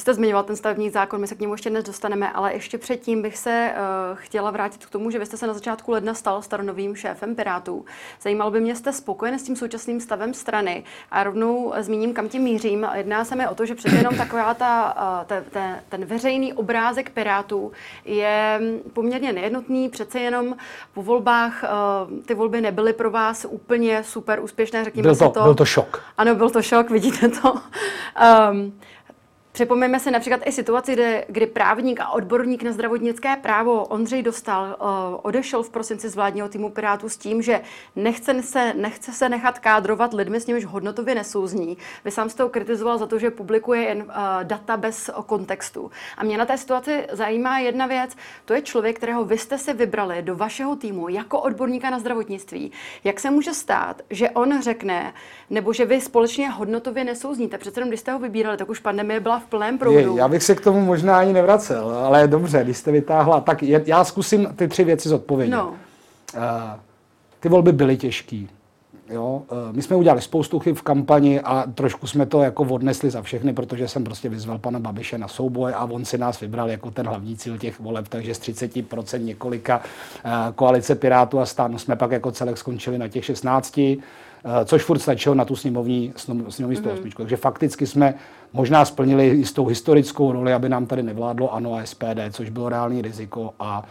vy jste zmiňoval ten stavební zákon, my se k němu ještě dnes dostaneme, ale ještě předtím bych se uh, chtěla vrátit k tomu, že vy jste se na začátku ledna stal staronovým šéfem Pirátů. Zajímalo by mě, jste spokojen s tím současným stavem strany a rovnou zmíním, kam tím mířím. Jedná se mi o to, že přece jenom taková ta, uh, te, te, ten veřejný obrázek Pirátů je poměrně nejednotný, přece jenom po volbách uh, ty volby nebyly pro vás úplně super úspěšné, řekněme byl to, to. Byl to šok. Ano, byl to šok, vidíte to. Um, Připomeňme si například i situaci, kdy, kdy právník a odborník na zdravotnické právo Ondřej Dostal uh, odešel v prosinci z vládního týmu Pirátů s tím, že nechce se, nechce se nechat kádrovat lidmi, s nimiž hodnotově nesouzní. Vy sám jste ho kritizoval za to, že publikuje jen uh, data bez kontextu. A mě na té situaci zajímá jedna věc. To je člověk, kterého vy jste si vybrali do vašeho týmu jako odborníka na zdravotnictví. Jak se může stát, že on řekne, nebo že vy společně hodnotově nesouzníte? Přece když jste ho vybírali, tak už pandemie byla v plném proudu. Je, já bych se k tomu možná ani nevracel, ale dobře, když jste vytáhla, tak je, já zkusím ty tři věci zodpovědět. No. Uh, ty volby byly těžké. Jo? Uh, my jsme udělali spoustu chyb v kampani a trošku jsme to jako odnesli za všechny, protože jsem prostě vyzval pana Babiše na souboj a on si nás vybral jako ten hlavní cíl těch voleb, takže z 30% několika uh, koalice Pirátů a stánu jsme pak jako celek skončili na těch 16. Eh, což furt stačilo na tu sněmovní, sněmovní 108. Mm-hmm. Takže fakticky jsme možná splnili jistou historickou roli, aby nám tady nevládlo ANO a SPD, což bylo reálný riziko a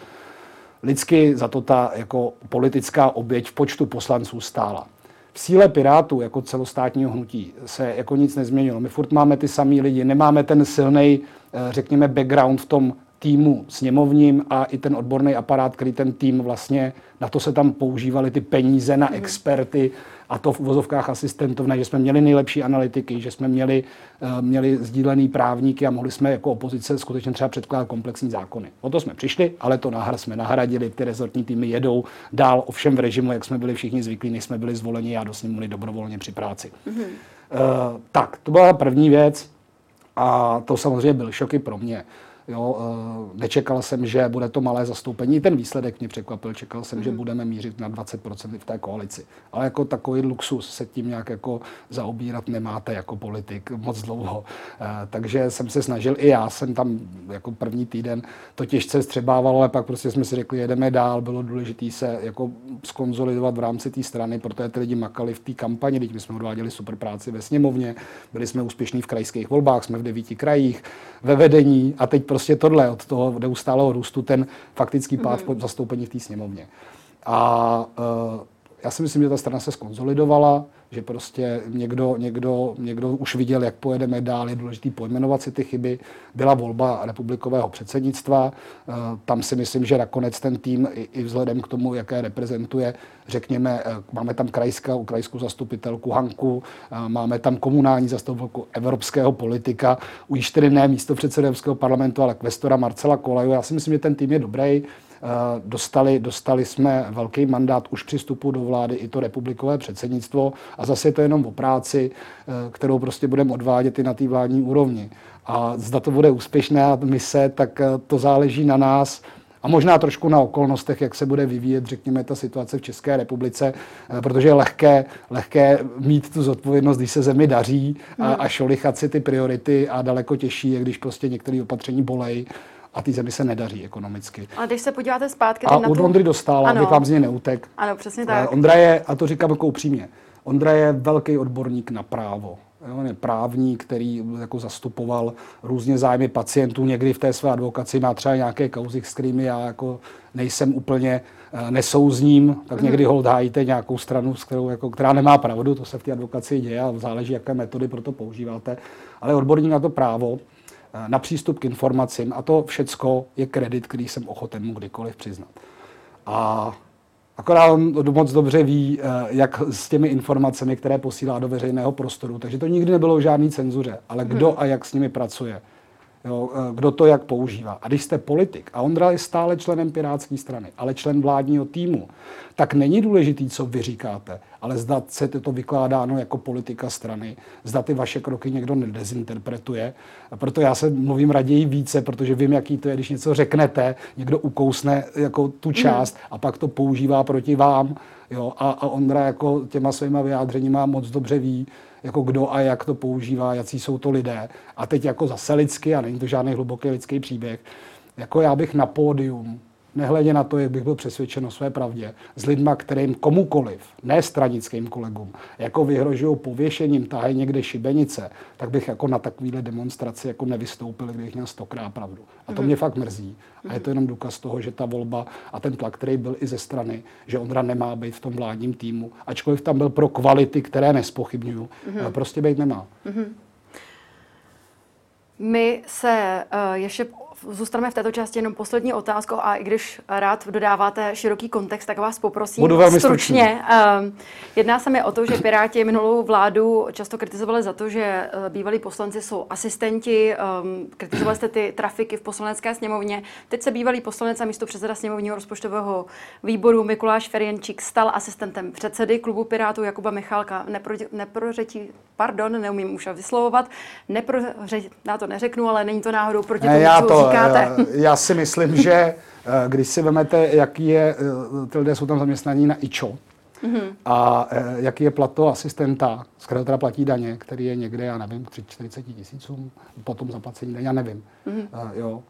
lidsky za to ta jako politická oběť v počtu poslanců stála. V síle Pirátů jako celostátního hnutí se jako nic nezměnilo. My furt máme ty samý lidi, nemáme ten silný, eh, řekněme, background v tom týmu sněmovním a i ten odborný aparát, který ten tým vlastně, na to se tam používaly ty peníze na mhm. experty, a to v uvozovkách asistentovna, že jsme měli nejlepší analytiky, že jsme měli, uh, měli sdílený právníky a mohli jsme jako opozice skutečně třeba předkládat komplexní zákony. O to jsme přišli, ale to nahr jsme nahradili, ty rezortní týmy jedou dál, ovšem v režimu, jak jsme byli všichni zvyklí, než jsme byli zvoleni a do sněmovny dobrovolně při práci. Mm-hmm. Uh, tak, to byla první věc a to samozřejmě byl šoky pro mě. Jo, eh, nečekal jsem, že bude to malé zastoupení. Ten výsledek mě překvapil. Čekal jsem, mm-hmm. že mhm. budeme mířit na 20% v té koalici. Ale jako takový luxus se tím nějak jako zaobírat nemáte jako politik moc dlouho. Eh, takže jsem se snažil, i já jsem tam jako první týden to těžce střebával, ale pak prostě jsme si řekli, jedeme dál. Bylo důležité se jako skonzolidovat v rámci té strany, protože ty lidi makali v té kampani, teď my jsme odváděli super práci ve sněmovně, byli jsme úspěšní v krajských volbách, jsme v devíti krajích, ve vedení a teď prostě prostě tohle, od toho neustálého růstu, ten faktický pád mm-hmm. zastoupení v té sněmovně. A uh, já si myslím, že ta strana se skonzolidovala, že prostě někdo, někdo, někdo už viděl, jak pojedeme dál, je důležité pojmenovat si ty chyby. Byla volba republikového předsednictva, eh, tam si myslím, že nakonec ten tým i vzhledem k tomu, jaké reprezentuje, řekněme, eh, máme tam krajskou, krajskou zastupitelku Hanku, eh, máme tam komunální zastupitelku evropského politika, už tedy ne místo předsedy Evropského parlamentu, ale kvestora Marcela Kolaju. Já si myslím, že ten tým je dobrý. Eh, dostali, dostali jsme velký mandát už při vstupu do vlády i to republikové předsednictvo a zase je to jenom o práci, eh, kterou prostě budeme odvádět i na té vládní úrovni. A zda to bude úspěšná mise, tak to záleží na nás a možná trošku na okolnostech, jak se bude vyvíjet, řekněme, ta situace v České republice, eh, protože je lehké, lehké mít tu zodpovědnost, když se zemi daří a, hmm. a šolichat si ty priority a daleko těžší je, když prostě některé opatření bolej a ty zemi se nedaří ekonomicky. A když se podíváte zpátky... A na od tu... Ondry dostala, aby vám z něj neutek. Ano, přesně tak. Eh, Ondra je, a to říkám jako upřímně, Ondra je velký odborník na právo. On je právník, který jako zastupoval různě zájmy pacientů. Někdy v té své advokaci má třeba nějaké kauzy, s kterými já jako nejsem úplně eh, nesouzním, tak mhm. někdy hold hájíte nějakou stranu, s kterou, jako, která nemá pravdu, to se v té advokaci děje a záleží, jaké metody pro to používáte. Ale odborník na to právo, na přístup k informacím a to všecko je kredit, který jsem ochoten mu kdykoliv přiznat. A Akorát on moc dobře ví, eh, jak s těmi informacemi, které posílá do veřejného prostoru. Takže to nikdy nebylo o žádný cenzuře, ale kdo hmm. a jak s nimi pracuje. Jo, eh, kdo to jak používá. A když jste politik, a Ondra je stále členem Pirátské strany, ale člen vládního týmu, tak není důležitý, co vy říkáte, ale zda se to vykládáno jako politika strany, zda ty vaše kroky někdo nedezinterpretuje. A proto já se mluvím raději více, protože vím, jaký to je, když něco řeknete, někdo ukousne jako tu část mm. a pak to používá proti vám. Jo? A, a Ondra jako těma svýma vyjádřeníma moc dobře ví, jako kdo a jak to používá, jaký jsou to lidé. A teď jako zase lidsky, a není to žádný hluboký lidský příběh, jako já bych na pódium nehledě na to, jak bych byl přesvědčen o své pravdě, s lidma, kterým komukoliv, ne stranickým kolegům, jako vyhrožují pověšením, tahají někde šibenice, tak bych jako na takovýhle demonstraci jako nevystoupil, kdybych měl stokrát pravdu. A to mm. mě fakt mrzí. A je to jenom důkaz toho, že ta volba a ten tlak, který byl i ze strany, že Ondra nemá být v tom vládním týmu, ačkoliv tam byl pro kvality, které nespochybnuju, mm. prostě být nemá. Mm. My se uh, ještě zůstaneme v této části jenom poslední otázku a i když rád dodáváte široký kontext, tak vás poprosím Budu velmi stručně. Uh, jedná se mi o to, že Piráti minulou vládu často kritizovali za to, že uh, bývalí poslanci jsou asistenti, um, kritizovali jste ty trafiky v poslanecké sněmovně. Teď se bývalý poslanec a místo předseda sněmovního rozpočtového výboru Mikuláš Ferjenčík stal asistentem předsedy klubu Pirátů Jakuba Michálka. Nepro, neprořetí, pardon, neumím už vyslovovat, neprořetí, já to neřeknu, ale není to náhodou proti tomu, já to, říkáte. Eh, já si myslím, že eh, když si vezmete, jaký je, eh, ty lidé jsou tam zaměstnaní na IČO, Mm-hmm. A jaký je plat toho asistenta, z kterého teda platí daně, který je někde, já nevím, 40 tisícům, potom zaplacení daně, já nevím. Mm-hmm. Uh, jo.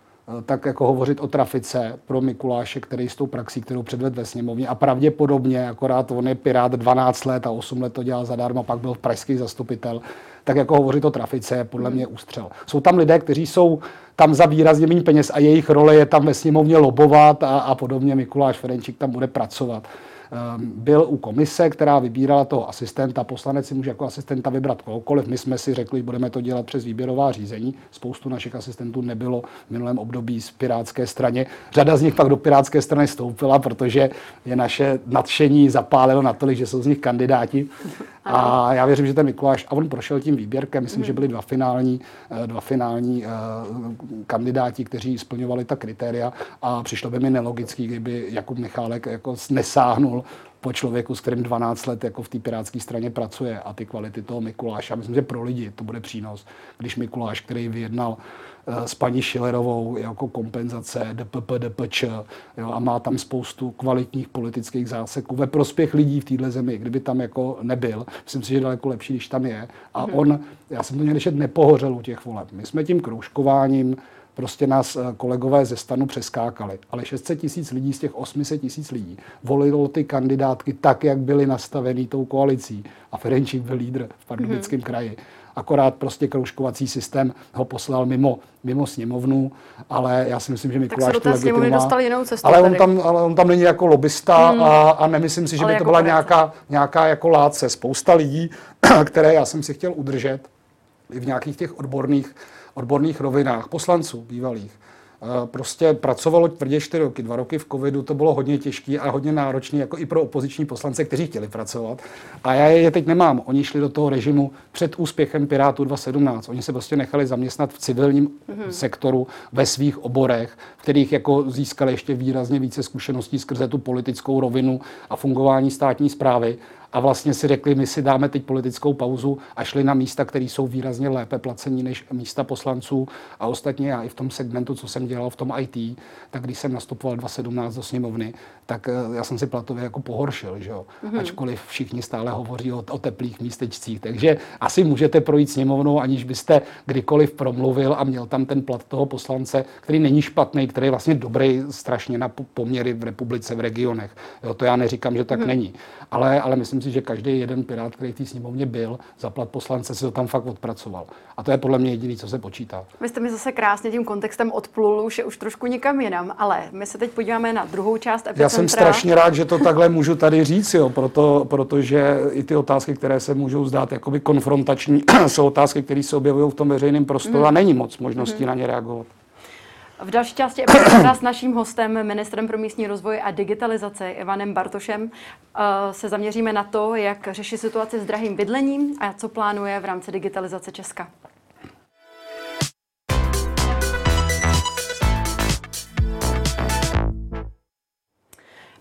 Tak jako hovořit o trafice pro Mikuláše, který s tou praxí, kterou předved ve sněmovně a pravděpodobně, akorát on je Pirát 12 let a 8 let to dělal zadarmo, pak byl pražský zastupitel, tak jako hovořit o trafice je podle mě ústřel. Jsou tam lidé, kteří jsou tam za výrazně méně peněz a jejich role je tam ve sněmovně lobovat a, a podobně. Mikuláš Ferenčík tam bude pracovat. Ehm, byl u komise, která vybírala toho asistenta. Poslanec si může jako asistenta vybrat kohokoliv. My jsme si řekli, budeme to dělat přes výběrová řízení. Spoustu našich asistentů nebylo v minulém období z Pirátské straně. Řada z nich pak do Pirátské strany stoupila, protože je naše nadšení zapálilo natolik, že jsou z nich kandidáti. A já věřím, že ten Mikuláš, a on prošel tím výběrkem, myslím, že byli dva finální, eh, dva finální uh, kandidáti, kteří splňovali ta kritéria a přišlo by mi nelogický, kdyby Jakub Michálek jako nesáhnul po člověku, s kterým 12 let jako v té pirátské straně pracuje a ty kvality toho Mikuláša. Myslím, že pro lidi to bude přínos, když Mikuláš, který vyjednal uh, s paní Šilerovou jako kompenzace DPP, DPČ jo, a má tam spoustu kvalitních politických záseků ve prospěch lidí v této zemi, kdyby tam jako nebyl. Myslím si, že daleko lepší, když tam je. A hmm. on, já jsem to někdy nepohořel u těch voleb. My jsme tím kroužkováním prostě nás eh, kolegové ze stanu přeskákali. Ale 600 tisíc lidí z těch 800 tisíc lidí volilo ty kandidátky tak, jak byly nastavený tou koalicí. A Ferenčík byl lídr v Pardubickém mm-hmm. kraji. Akorát prostě kroužkovací systém ho poslal mimo, mimo sněmovnu, ale já si myslím, že Mikuláš tak se do té dostal jinou cestou. Ale on, tam, ale on tam není jako lobista mm. a, a nemyslím si, že ale by to jako byla nějaká, nějaká jako láce. Spousta lidí, které já jsem si chtěl udržet i v nějakých těch odborných odborných rovinách, poslanců bývalých, eh, prostě pracovalo tvrdě čtyři roky, dva roky v covidu, to bylo hodně těžké a hodně náročné, jako i pro opoziční poslance, kteří chtěli pracovat. A já je teď nemám. Oni šli do toho režimu před úspěchem Pirátů 2017. Oni se prostě nechali zaměstnat v civilním mm-hmm. sektoru ve svých oborech, v kterých jako získali ještě výrazně více zkušeností skrze tu politickou rovinu a fungování státní zprávy a vlastně si řekli, my si dáme teď politickou pauzu a šli na místa, které jsou výrazně lépe placení než místa poslanců. A ostatně já i v tom segmentu, co jsem dělal v tom IT, tak když jsem nastupoval 2017 do sněmovny, tak eh, já jsem si platově jako pohoršil, že jo? Mm-hmm. ačkoliv všichni stále hovoří o, o teplých místečcích. Takže asi můžete projít sněmovnou, aniž byste kdykoliv promluvil a měl tam ten plat toho poslance, který není špatný, který je vlastně dobrý strašně na poměry v republice, v regionech. Jo, to já neříkám, že tak mm-hmm. není. Ale, ale myslím si, že každý jeden pirát, který v té sněmovně byl, za plat poslance si to tam fakt odpracoval. A to je podle mě jediný, co se počítá. Vy jste mi zase krásně tím kontextem odplul, už je už trošku někam jinam, ale my se teď podíváme na druhou část epicentra. Já jsem strašně rád, že to takhle můžu tady říct, jo, proto, protože i ty otázky, které se můžou zdát jakoby konfrontační, jsou otázky, které se objevují v tom veřejném prostoru mm. a není moc možností mm. na ně reagovat. V další části s naším hostem, ministrem pro místní rozvoj a digitalizace Ivanem Bartošem, eh, se zaměříme na to, jak řeší situaci s drahým bydlením a co plánuje v rámci digitalizace Česka.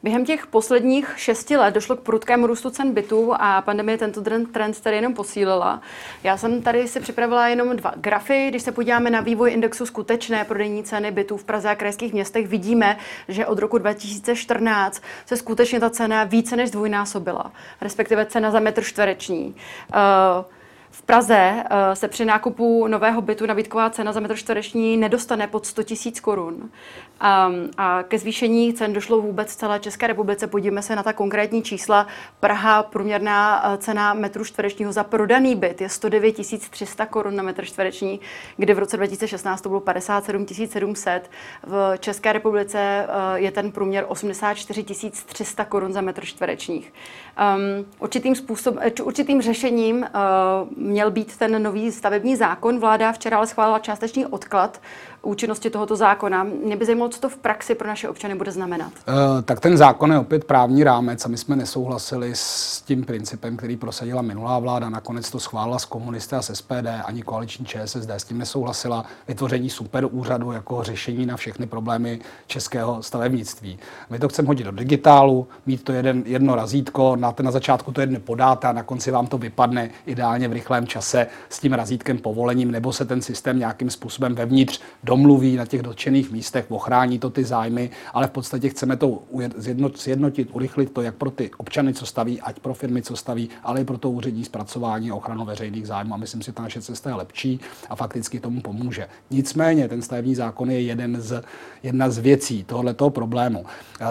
Během těch posledních šesti let došlo k prudkému růstu cen bytů a pandemie tento trend tady jenom posílila. Já jsem tady si připravila jenom dva grafy. Když se podíváme na vývoj indexu skutečné prodejní ceny bytů v Praze a krajských městech, vidíme, že od roku 2014 se skutečně ta cena více než dvojnásobila, respektive cena za metr čtvereční. Uh, v Praze uh, se při nákupu nového bytu nabídková cena za metr čtvereční nedostane pod 100 000 korun. Um, a ke zvýšení cen došlo vůbec v celé České republice. Podívejme se na ta konkrétní čísla. Praha průměrná uh, cena metru čtverečního za prodaný byt je 109 300 korun na metr čtvereční, kdy v roce 2016 to bylo 57 700. V České republice uh, je ten průměr 84 300 korun za metr čtverečních. Um, určitým, způsob, určitým řešením měl být ten nový stavební zákon. Vláda včera ale schválila částečný odklad účinnosti tohoto zákona. Mě by zajímalo, co to v praxi pro naše občany bude znamenat. Uh, tak ten zákon je opět právní rámec a my jsme nesouhlasili s tím principem, který prosadila minulá vláda. Nakonec to schválila s komunisty a s SPD, ani koaliční ČSSD s tím nesouhlasila. Vytvoření super úřadu jako řešení na všechny problémy českého stavebnictví. My to chceme hodit do digitálu, mít to jeden, jedno razítko, na, na začátku to jedno podáte a na konci vám to vypadne ideálně v rychlém čase s tím razítkem povolením, nebo se ten systém nějakým způsobem vevnitř domluví na těch dotčených místech, ochrání to ty zájmy, ale v podstatě chceme to zjednotit, urychlit to jak pro ty občany, co staví, ať pro firmy, co staví, ale i pro to úřední zpracování a ochranu veřejných zájmů. A myslím si, že ta naše cesta je lepší a fakticky tomu pomůže. Nicméně ten stavební zákon je jeden z, jedna z věcí tohoto problému.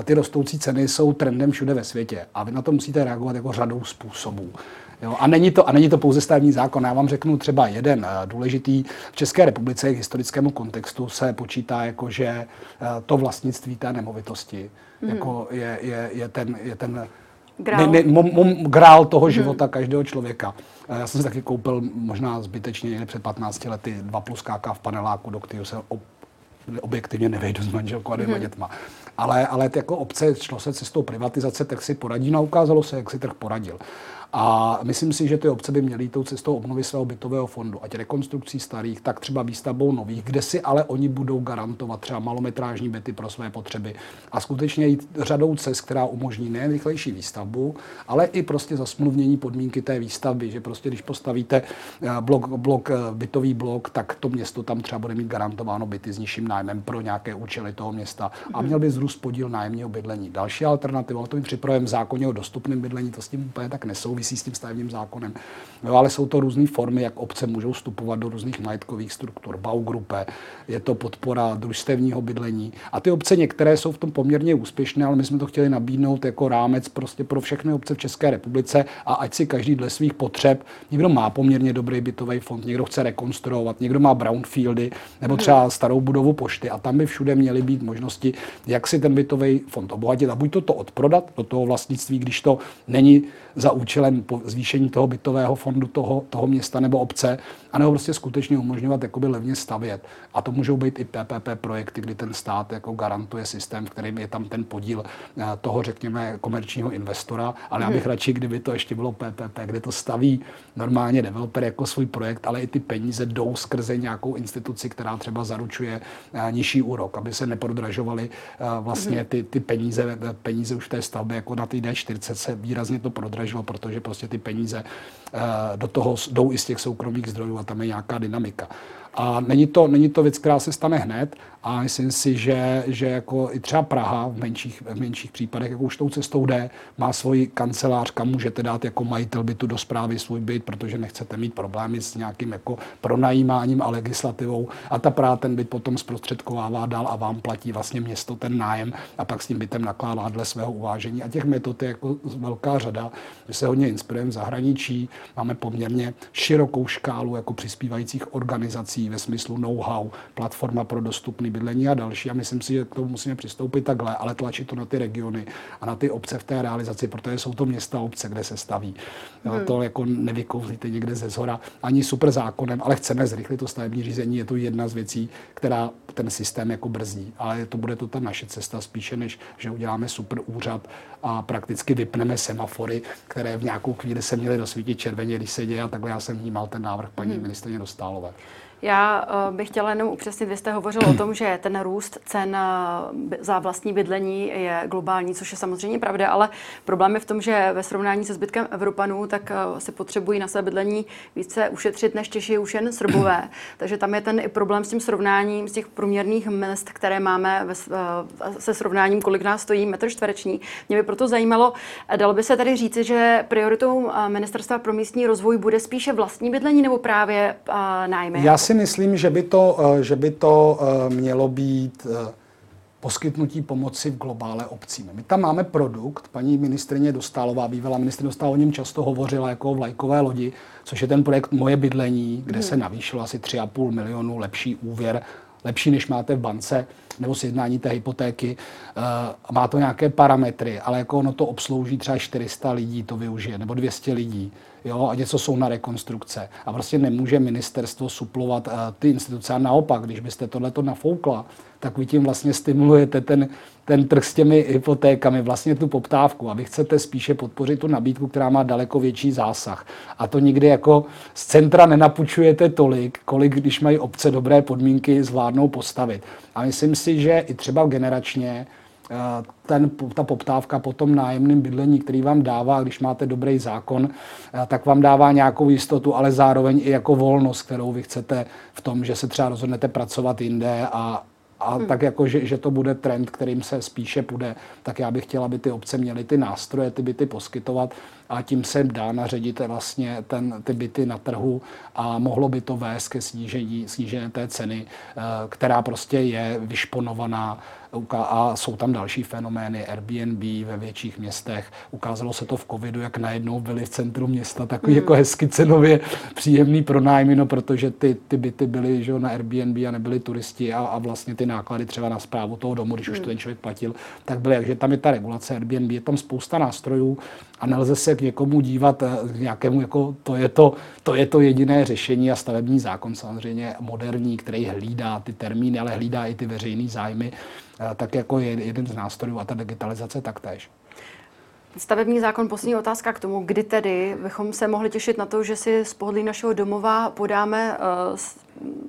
Ty rostoucí ceny jsou trendem všude ve světě a vy na to musíte reagovat jako řadou způsobů. Jo, a, není to, a není to pouze stavební zákon. Já vám řeknu třeba jeden uh, důležitý. V České republice k historickému kontextu se počítá jako, že uh, to vlastnictví té nemovitosti mm. jako je, je, je ten, je ten grál, ne, ne, mom, mom, grál toho mm. života každého člověka. Uh, já jsem si taky koupil možná zbytečně někde před 15 lety dva plus KK v paneláku, do kterého se ob, objektivně nevejdu s manželkou a dvěma mm. dětma. Ale, ale jako obce šlo se cestou privatizace, tak si poradí, no ukázalo se, jak si trh poradil. A myslím si, že ty obce by měly tou cestou obnovy svého bytového fondu, ať rekonstrukcí starých, tak třeba výstavbou nových, kde si ale oni budou garantovat třeba malometrážní byty pro své potřeby a skutečně jít řadou cest, která umožní nejen rychlejší výstavbu, ale i prostě zasmluvnění podmínky té výstavby, že prostě když postavíte eh, blok, blok, eh, bytový blok, tak to město tam třeba bude mít garantováno byty s nižším nájmem pro nějaké účely toho města a měl by zrůst podíl nájemního bydlení. Další alternativa, to mi připravujeme v zákoně o dostupném bydlení, to s tím úplně tak nesouvisí souvisí s tím stavebním zákonem. No, ale jsou to různé formy, jak obce můžou vstupovat do různých majetkových struktur, Baugrupe, je to podpora družstevního bydlení. A ty obce některé jsou v tom poměrně úspěšné, ale my jsme to chtěli nabídnout jako rámec prostě pro všechny obce v České republice a ať si každý dle svých potřeb, někdo má poměrně dobrý bytový fond, někdo chce rekonstruovat, někdo má brownfieldy nebo mhm. třeba starou budovu pošty a tam by všude měly být možnosti, jak si ten bytový fond obohatit a buď to, to odprodat do toho vlastnictví, když to není za účelem zvýšení toho bytového fondu toho, toho města nebo obce, anebo prostě skutečně umožňovat jakoby levně stavět. A to můžou být i PPP projekty, kdy ten stát jako garantuje systém, v kterým je tam ten podíl eh, toho, řekněme, komerčního investora, ale já bych hmm. radši, kdyby to ještě bylo PPP, kde to staví normálně developer jako svůj projekt, ale i ty peníze jdou skrze nějakou instituci, která třeba zaručuje eh, nižší úrok, aby se neprodražovaly eh, vlastně ty, ty peníze, peníze už v té stavbě, jako na té D40 se výrazně to prodražilo, protože prostě ty peníze do toho jdou i z těch soukromých zdrojů a tam je nějaká dynamika. A není to, není to věc, která se stane hned a myslím si, že, že jako i třeba Praha v menších, v menších případech jako už tou cestou jde, má svoji kancelář, kam můžete dát jako majitel bytu do zprávy svůj byt, protože nechcete mít problémy s nějakým jako pronajímáním a legislativou a ta Praha ten byt potom zprostředkovává dál a vám platí vlastně město ten nájem a pak s tím bytem nakládá dle svého uvážení. A těch metod je jako velká řada. My se hodně inspirujeme v zahraničí, máme poměrně širokou škálu jako přispívajících organizací ve smyslu know-how, platforma pro dostupný bydlení a další. A myslím si, že tomu musíme přistoupit takhle, ale tlačit to na ty regiony a na ty obce v té realizaci, protože jsou to města obce, kde se staví. Hmm. To jako nevykouzlíte někde ze zhora ani super zákonem, ale chceme zrychlit to stavební řízení. Je to jedna z věcí, která ten systém jako brzdí. Ale to bude to ta naše cesta spíše, než že uděláme super úřad a prakticky vypneme semafory, které v nějakou chvíli se měly dosvítit červeně, když se děje. A takhle já jsem vnímal ten návrh paní hmm. ministrině Dostálové. Já eh, bych chtěla jenom upřesnit, vy jste hovořil o tom, že ten růst cen eh, za vlastní bydlení je globální, což je samozřejmě pravda, ale problém je v tom, že ve srovnání se zbytkem Evropanů, tak eh, si potřebují na své bydlení více ušetřit než Češi už jen Srbové. Takže tam je ten i problém s tím srovnáním z těch průměrných mest, které máme ve, se srovnáním, kolik nás stojí metr čtvereční. Mě by proto zajímalo, dalo by se tady říci, že prioritou Ministerstva pro místní rozvoj bude spíše vlastní bydlení nebo právě nájmy? Já si myslím, že by to, eh, že by to eh, mělo být eh, poskytnutí pomoci v globále obcím. My tam máme produkt, paní ministrině Dostálová, bývalá ministrině Dostálová o něm často hovořila jako o vlajkové lodi, což je ten projekt Moje bydlení, kde se navýšilo asi 3,5 milionu lepší úvěr, lepší než máte v bance nebo sjednání té hypotéky. Má to nějaké parametry, ale jako ono to obslouží třeba 400 lidí, to využije, nebo 200 lidí jo, a něco jsou na rekonstrukce. A prostě nemůže ministerstvo suplovat uh, ty instituce. A naopak, když byste tohleto nafoukla, tak vy tím vlastně stimulujete ten, ten trh s těmi hypotékami, vlastně tu poptávku a vy chcete spíše podpořit tu nabídku, která má daleko větší zásah. A to nikdy jako z centra nenapučujete tolik, kolik když mají obce dobré podmínky zvládnou postavit. A myslím si, že i třeba generačně Eh, ten, ta poptávka po tom nájemném bydlení, který vám dává, když máte dobrý zákon, tak vám dává nějakou jistotu, ale zároveň i jako volnost, kterou vy chcete v tom, že se třeba rozhodnete pracovat jinde a, a hmm. tak jako, že, že to bude trend, kterým se spíše půjde, tak já bych chtěla, aby ty obce měly ty nástroje, ty byty poskytovat a tím se dá naředit vlastně ten, ty byty na trhu a mohlo by to vést ke snížení, snížení té ceny, eh, která prostě je vyšponovaná a jsou tam další fenomény, Airbnb ve větších městech. Ukázalo se to v covidu, jak najednou byly v centru města takový mm. jako hezky cenově příjemný pronájmy, no protože ty, ty byty byly že, na Airbnb a nebyli turisti a, a vlastně ty náklady třeba na zprávu toho domu, když mm. už to ten člověk platil, tak byly. Takže tam je ta regulace Airbnb, je tam spousta nástrojů a nelze se k někomu dívat, eh, k nějakému, jako to je to, to je to jediné řešení a stavební zákon samozřejmě moderní, který hlídá ty termíny, ale hlídá i ty veřejné zájmy, eh, tak jako je jeden z nástrojů a ta digitalizace taktéž. Stavební zákon, poslední otázka k tomu, kdy tedy bychom se mohli těšit na to, že si z pohodlí našeho domova podáme uh,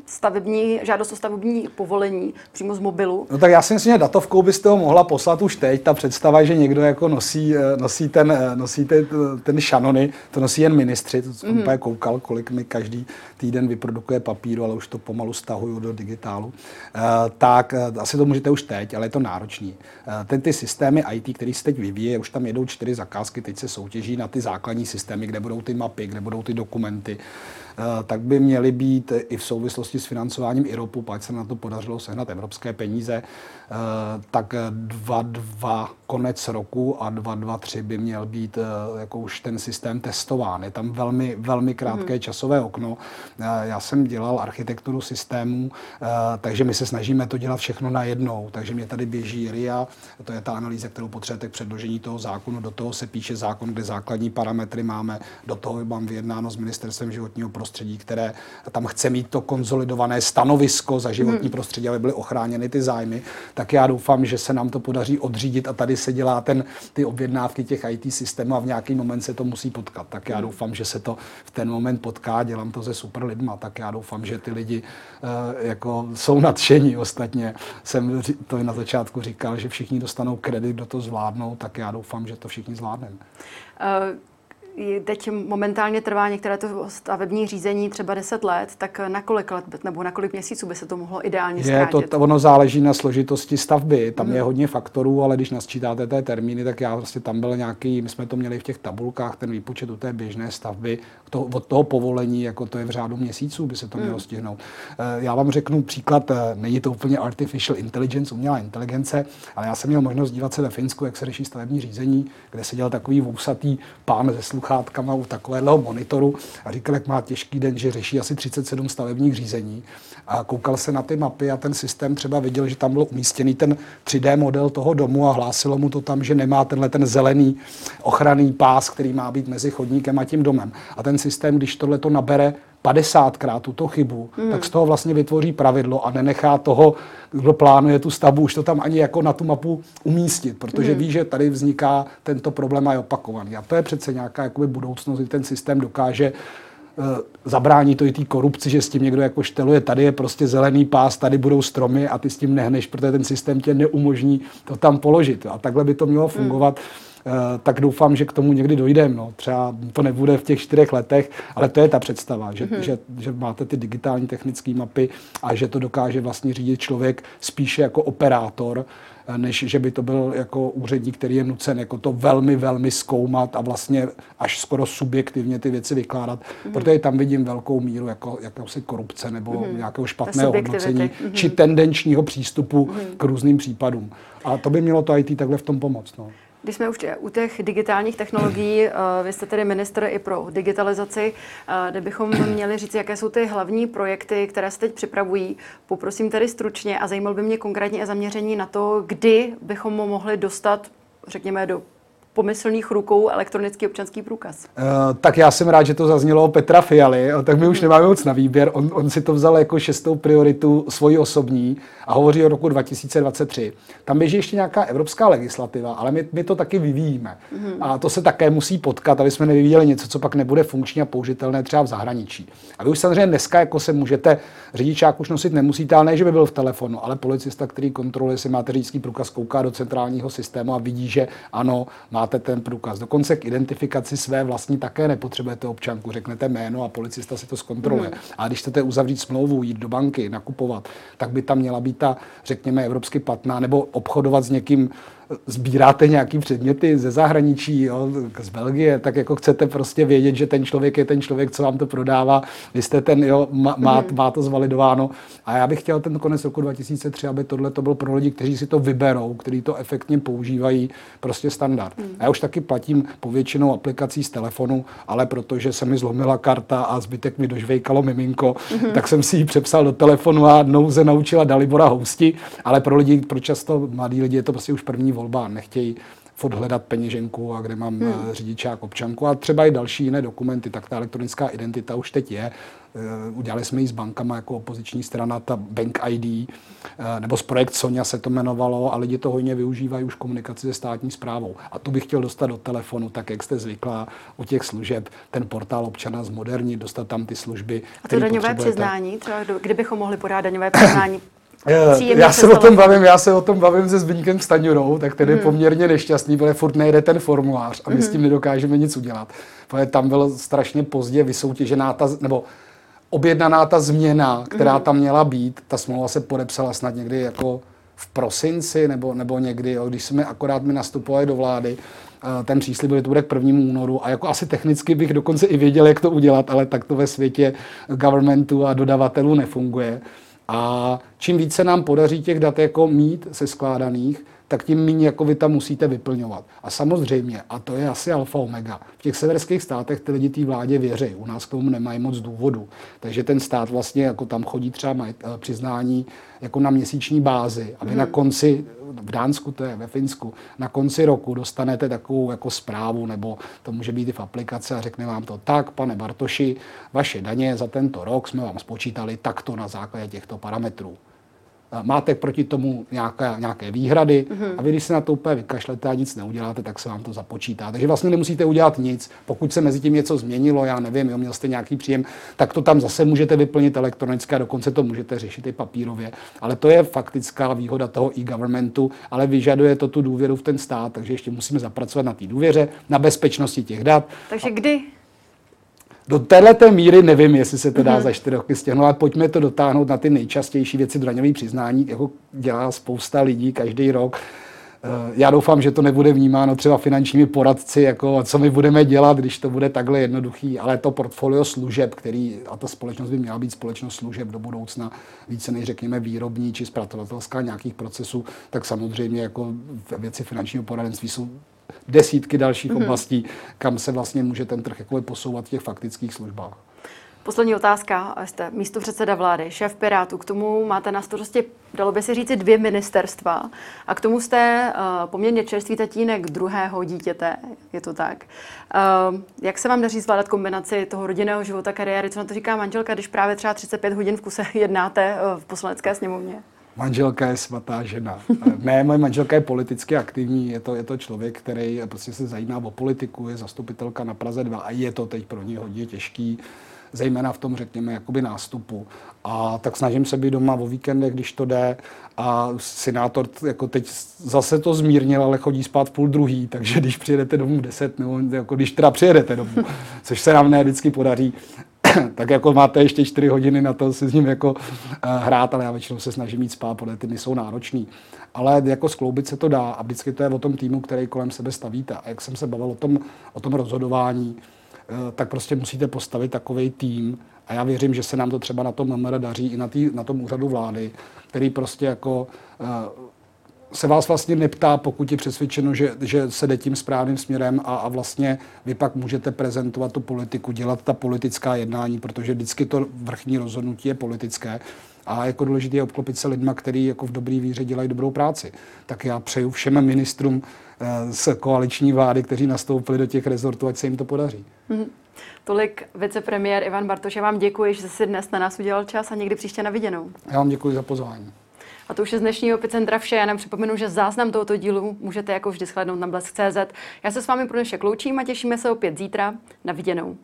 stavební, žádost o stavební povolení přímo z mobilu. No tak já si myslím, že datovkou byste ho mohla poslat už teď. Ta představa, že někdo jako nosí, eh, nosí, ten, eh, nosí ten, ten šanony, to nosí jen ministři, to jsem mm. koukal, kolik mi každý týden vyprodukuje papíru, ale už to pomalu stahuju do digitálu. Uh, tak uh, asi to můžete už teď, ale je to náročný. Uh, ten, ty systémy IT, které se teď vyvíjí, už tam jedou čtyři zakázky, teď se soutěží na ty základní systémy, kde budou ty mapy, kde budou ty dokumenty. Tak by měly být i v souvislosti s financováním IROPu, pak se na to podařilo sehnat evropské peníze, tak 2-2 konec roku a 2-2-3 by měl být jako už ten systém testován. Je tam velmi, velmi krátké hmm. časové okno. Já jsem dělal architekturu systémů, takže my se snažíme to dělat všechno najednou. Takže mě tady běží RIA, to je ta analýza, kterou potřebujete k předložení toho zákonu. Do toho se píše zákon, kde základní parametry máme. Do toho mám vyjednáno s ministerstvem životního prostředí, které tam chce mít to konzolidované stanovisko za životní hmm. prostředí, aby byly ochráněny ty zájmy. Tak já doufám, že se nám to podaří odřídit a tady se dělá ten, ty objednávky těch IT systémů a v nějaký moment se to musí potkat. Tak já hmm. doufám, že se to v ten moment potká. Dělám to se super lidma, tak já doufám, že ty lidi uh, jako jsou nadšení. Ostatně jsem to na začátku říkal, že všichni dostanou kredit, kdo to zvládnou, tak já doufám, že to všichni zvládneme. Uh teď momentálně trvá některé to stavební řízení třeba 10 let, tak na kolik let nebo na kolik měsíců by se to mohlo ideálně zkrátit? Je, to, ono záleží na složitosti stavby, tam mm. je hodně faktorů, ale když nasčítáte té termíny, tak já vlastně tam byl nějaký, my jsme to měli v těch tabulkách, ten výpočet u té běžné stavby, to, od toho povolení, jako to je v řádu měsíců, by se to mělo mm. stihnout. Eh, já vám řeknu příklad, eh, není to úplně artificial intelligence, umělá inteligence, ale já jsem měl možnost dívat se ve Finsku, jak se řeší stavební řízení, kde se dělal takový vousatý pán ze sluch sluchátkama u takového monitoru a říkal, jak má těžký den, že řeší asi 37 stavebních řízení. A koukal se na ty mapy a ten systém třeba viděl, že tam byl umístěný ten 3D model toho domu a hlásilo mu to tam, že nemá tenhle ten zelený ochranný pás, který má být mezi chodníkem a tím domem. A ten systém, když tohle to nabere 50krát tuto chybu, hmm. tak z toho vlastně vytvoří pravidlo a nenechá toho, kdo plánuje tu stavbu, už to tam ani jako na tu mapu umístit, protože hmm. ví, že tady vzniká tento problém a je opakovaný. A to je přece nějaká jakoby budoucnost, kdy ten systém dokáže uh, zabrání to i té korupci, že s tím někdo jako šteluje, tady je prostě zelený pás, tady budou stromy a ty s tím nehneš, protože ten systém tě neumožní to tam položit. A takhle by to mělo hmm. fungovat. Hmm Eh, tak doufám, že k tomu někdy dojdeme. No. Třeba to nebude v těch čtyřech letech, ale to je ta představa, že, mm-hmm. že, že máte ty digitální technické mapy a že to dokáže vlastně řídit člověk spíše jako operátor, eh, než že by to byl jako úředník, který je nucen jako to velmi, velmi zkoumat a vlastně až skoro subjektivně ty věci vykládat, mm-hmm. protože tam vidím velkou míru jako, jakéhosi korupce nebo mm-hmm. nějakého špatného hodnocení mm-hmm. či tendenčního přístupu mm-hmm. k různým případům. A to by mělo to IT takhle v tom pomoct. No. Když jsme už u těch digitálních technologií, eh, vy jste tedy ministr i pro digitalizaci, eh, kde bychom měli říct, jaké jsou ty hlavní projekty, které se teď připravují. Poprosím tedy stručně a zajímal by mě konkrétně zaměření na to, kdy bychom mohli dostat, řekněme, do pomyslných rukou elektronický občanský průkaz. Uh, tak já jsem rád, že to zaznělo o Petra Fialy, tak my už nemáme moc na výběr. On, on si to vzal jako šestou prioritu svoji osobní a hovoří o roku 2023. Tam běží ještě nějaká evropská legislativa, ale my, my to taky vyvíjíme. Mm-hmm. A to se také musí potkat, aby jsme nevyvíjeli něco, co pak nebude funkční a použitelné třeba v zahraničí. A vy už samozřejmě dneska jako se můžete, řidičák už nosit nemusíte, ale ne, že by byl v telefonu, ale policista, který kontroluje, jestli máte řidičský průkaz, kouká do centrálního systému a vidí, že ano, máte ten průkaz. Dokonce k identifikaci své vlastní také nepotřebujete občanku. Řeknete jméno a policista si to zkontroluje. Mm. A když chcete uzavřít smlouvu, jít do banky, nakupovat, tak by tam měla být ta, řekněme, evropsky platná, nebo obchodovat s někým sbíráte nějaký předměty ze zahraničí, jo, z Belgie, tak jako chcete prostě vědět, že ten člověk je ten člověk, co vám to prodává, vy jste ten, jo, má, má, mhm. má to zvalidováno. A já bych chtěl ten konec roku 2003, aby tohle to byl pro lidi, kteří si to vyberou, kteří to efektně používají, prostě standard. Mm. A já už taky platím povětšinou aplikací z telefonu, ale protože se mi zlomila karta a zbytek mi dožvejkalo miminko, mm-hmm. tak jsem si ji přepsal do telefonu a nouze naučila Dalibora Housti, ale pro lidi, pro často mladí lidi je to prostě už první volba, nechtějí furt hledat peněženku a kde mám hmm. Eh, řidičák, občanku a třeba i další jiné dokumenty, tak ta elektronická identita už teď je. Eh, udělali jsme ji s bankama jako opoziční strana, ta Bank ID, eh, nebo z projekt Sonia se to jmenovalo a lidi to hodně využívají už komunikaci se státní zprávou. A tu bych chtěl dostat do telefonu, tak jak jste zvyklá u těch služeb, ten portál občana zmodernit, dostat tam ty služby. A to daňové přiznání, třeba kdybychom mohli podat daňové přiznání já se o tom bavím, já se o tom bavím se Zbyňkem Staňurou, tak ten je hmm. poměrně nešťastný, protože furt nejde ten formulář a my hmm. s tím nedokážeme nic udělat. Protože tam byl strašně pozdě vysoutěžená ta, nebo objednaná ta změna, která hmm. tam měla být. Ta smlouva se podepsala snad někdy jako v prosinci nebo, nebo někdy, jo, když jsme akorát mi nastupovali do vlády, eh, ten příslib byl, to bude k prvnímu únoru a jako asi technicky bych dokonce i věděl, jak to udělat, ale tak to ve světě governmentu a dodavatelů nefunguje. A čím více nám podaří těch dat jako mít se skládaných, tak tím méně jako vy tam musíte vyplňovat. A samozřejmě, a to je asi alfa omega, v těch severských státech ty lidi té vládě věří, u nás k tomu nemají moc důvodu. Takže ten stát vlastně jako tam chodí třeba maj, eh, přiznání jako na měsíční bázi a vy hmm. na konci, v Dánsku to je, ve Finsku, na konci roku dostanete takovou jako zprávu, nebo to může být i v aplikaci a řekne vám to tak, pane Bartoši, vaše daně za tento rok jsme vám spočítali takto na základě těchto parametrů máte proti tomu nějaké, nějaké výhrady mm-hmm. a vy, když se na to úplně vykašlete a nic neuděláte, tak se vám to započítá. Takže vlastně nemusíte udělat nic. Pokud se mezi tím něco změnilo, já nevím, jo, měl jste nějaký příjem, tak to tam zase můžete vyplnit elektronicky a dokonce to můžete řešit i papírově. Ale to je faktická výhoda toho e-governmentu, ale vyžaduje to tu důvěru v ten stát, takže ještě musíme zapracovat na té důvěře, na bezpečnosti těch dat. Takže kdy do této míry nevím, jestli se to dá mm-hmm. za čtyři roky stěhnout, ale pojďme to dotáhnout na ty nejčastější věci do daňových přiznání, jako dělá spousta lidí každý rok. Eh, já doufám, že to nebude vnímáno třeba finančními poradci, jako co my budeme dělat, když to bude takhle jednoduchý, ale to portfolio služeb, který, a ta společnost by měla být společnost služeb do budoucna, více než řekněme výrobní či zpracovatelská nějakých procesů, tak samozřejmě jako ve věci finančního poradenství jsou desítky dalších mm-hmm. oblastí, kam se vlastně může ten trh jako posouvat v těch faktických službách. Poslední otázka. Jste místo předseda vlády, šéf Pirátu. K tomu máte na starosti, dalo by se říci, dvě ministerstva. A k tomu jste uh, poměrně čerstvý tatínek druhého dítěte. Je to tak. Uh, jak se vám daří zvládat kombinaci toho rodinného života, kariéry? Co na to říká manželka, když právě třeba 35 hodin v kuse jednáte uh, v poslanecké sněmovně? Manželka je svatá žena. ne, moje manželka je politicky aktivní, je to, je to člověk, který prostě se zajímá o politiku, je zastupitelka na Praze 2 a je to teď pro ně hodně těžký, zejména v tom, řekněme, jakoby nástupu. A tak snažím se být doma o víkendech, když to jde. A senátor jako teď zase to zmírnil, ale chodí spát v půl druhý, takže když přijedete domů 10 nebo jako když teda přijedete domů, což se nám ne vždycky podaří, tak jako máte ještě 4 hodiny na to si s ním jako uh, hrát, ale já většinou se snažím mít spát, protože ty dny jsou náročný. Ale jako skloubit se to dá a vždycky to je o tom týmu, který kolem sebe stavíte. A jak jsem se bavil o tom, o tom rozhodování, uh, tak prostě musíte postavit takový tým, a já věřím, že se nám to třeba na tom MMR daří i na, tý, na tom úřadu vlády, který prostě jako uh, se vás vlastně neptá, pokud je přesvědčeno, že, že se jde tím správným směrem a, a vlastně vy pak můžete prezentovat tu politiku, dělat ta politická jednání, protože vždycky to vrchní rozhodnutí je politické. A jako důležité je obklopit se lidma, kteří jako v dobrý víře dělají dobrou práci. Tak já přeju všem ministrům eh, z koaliční vlády, kteří nastoupili do těch rezortů, ať se jim to podaří. Mm-hmm. Tolik vicepremiér Ivan Bartoš, já vám děkuji, že jste si dnes na nás udělal čas a někdy příště na viděnou. Já vám děkuji za pozvání. A to už je z dnešního epicentra vše. Já nám připomenu, že záznam tohoto dílu můžete jako vždy shlednout na blesk.cz. Já se s vámi pro dnešek loučím a těšíme se opět zítra. Na viděnou.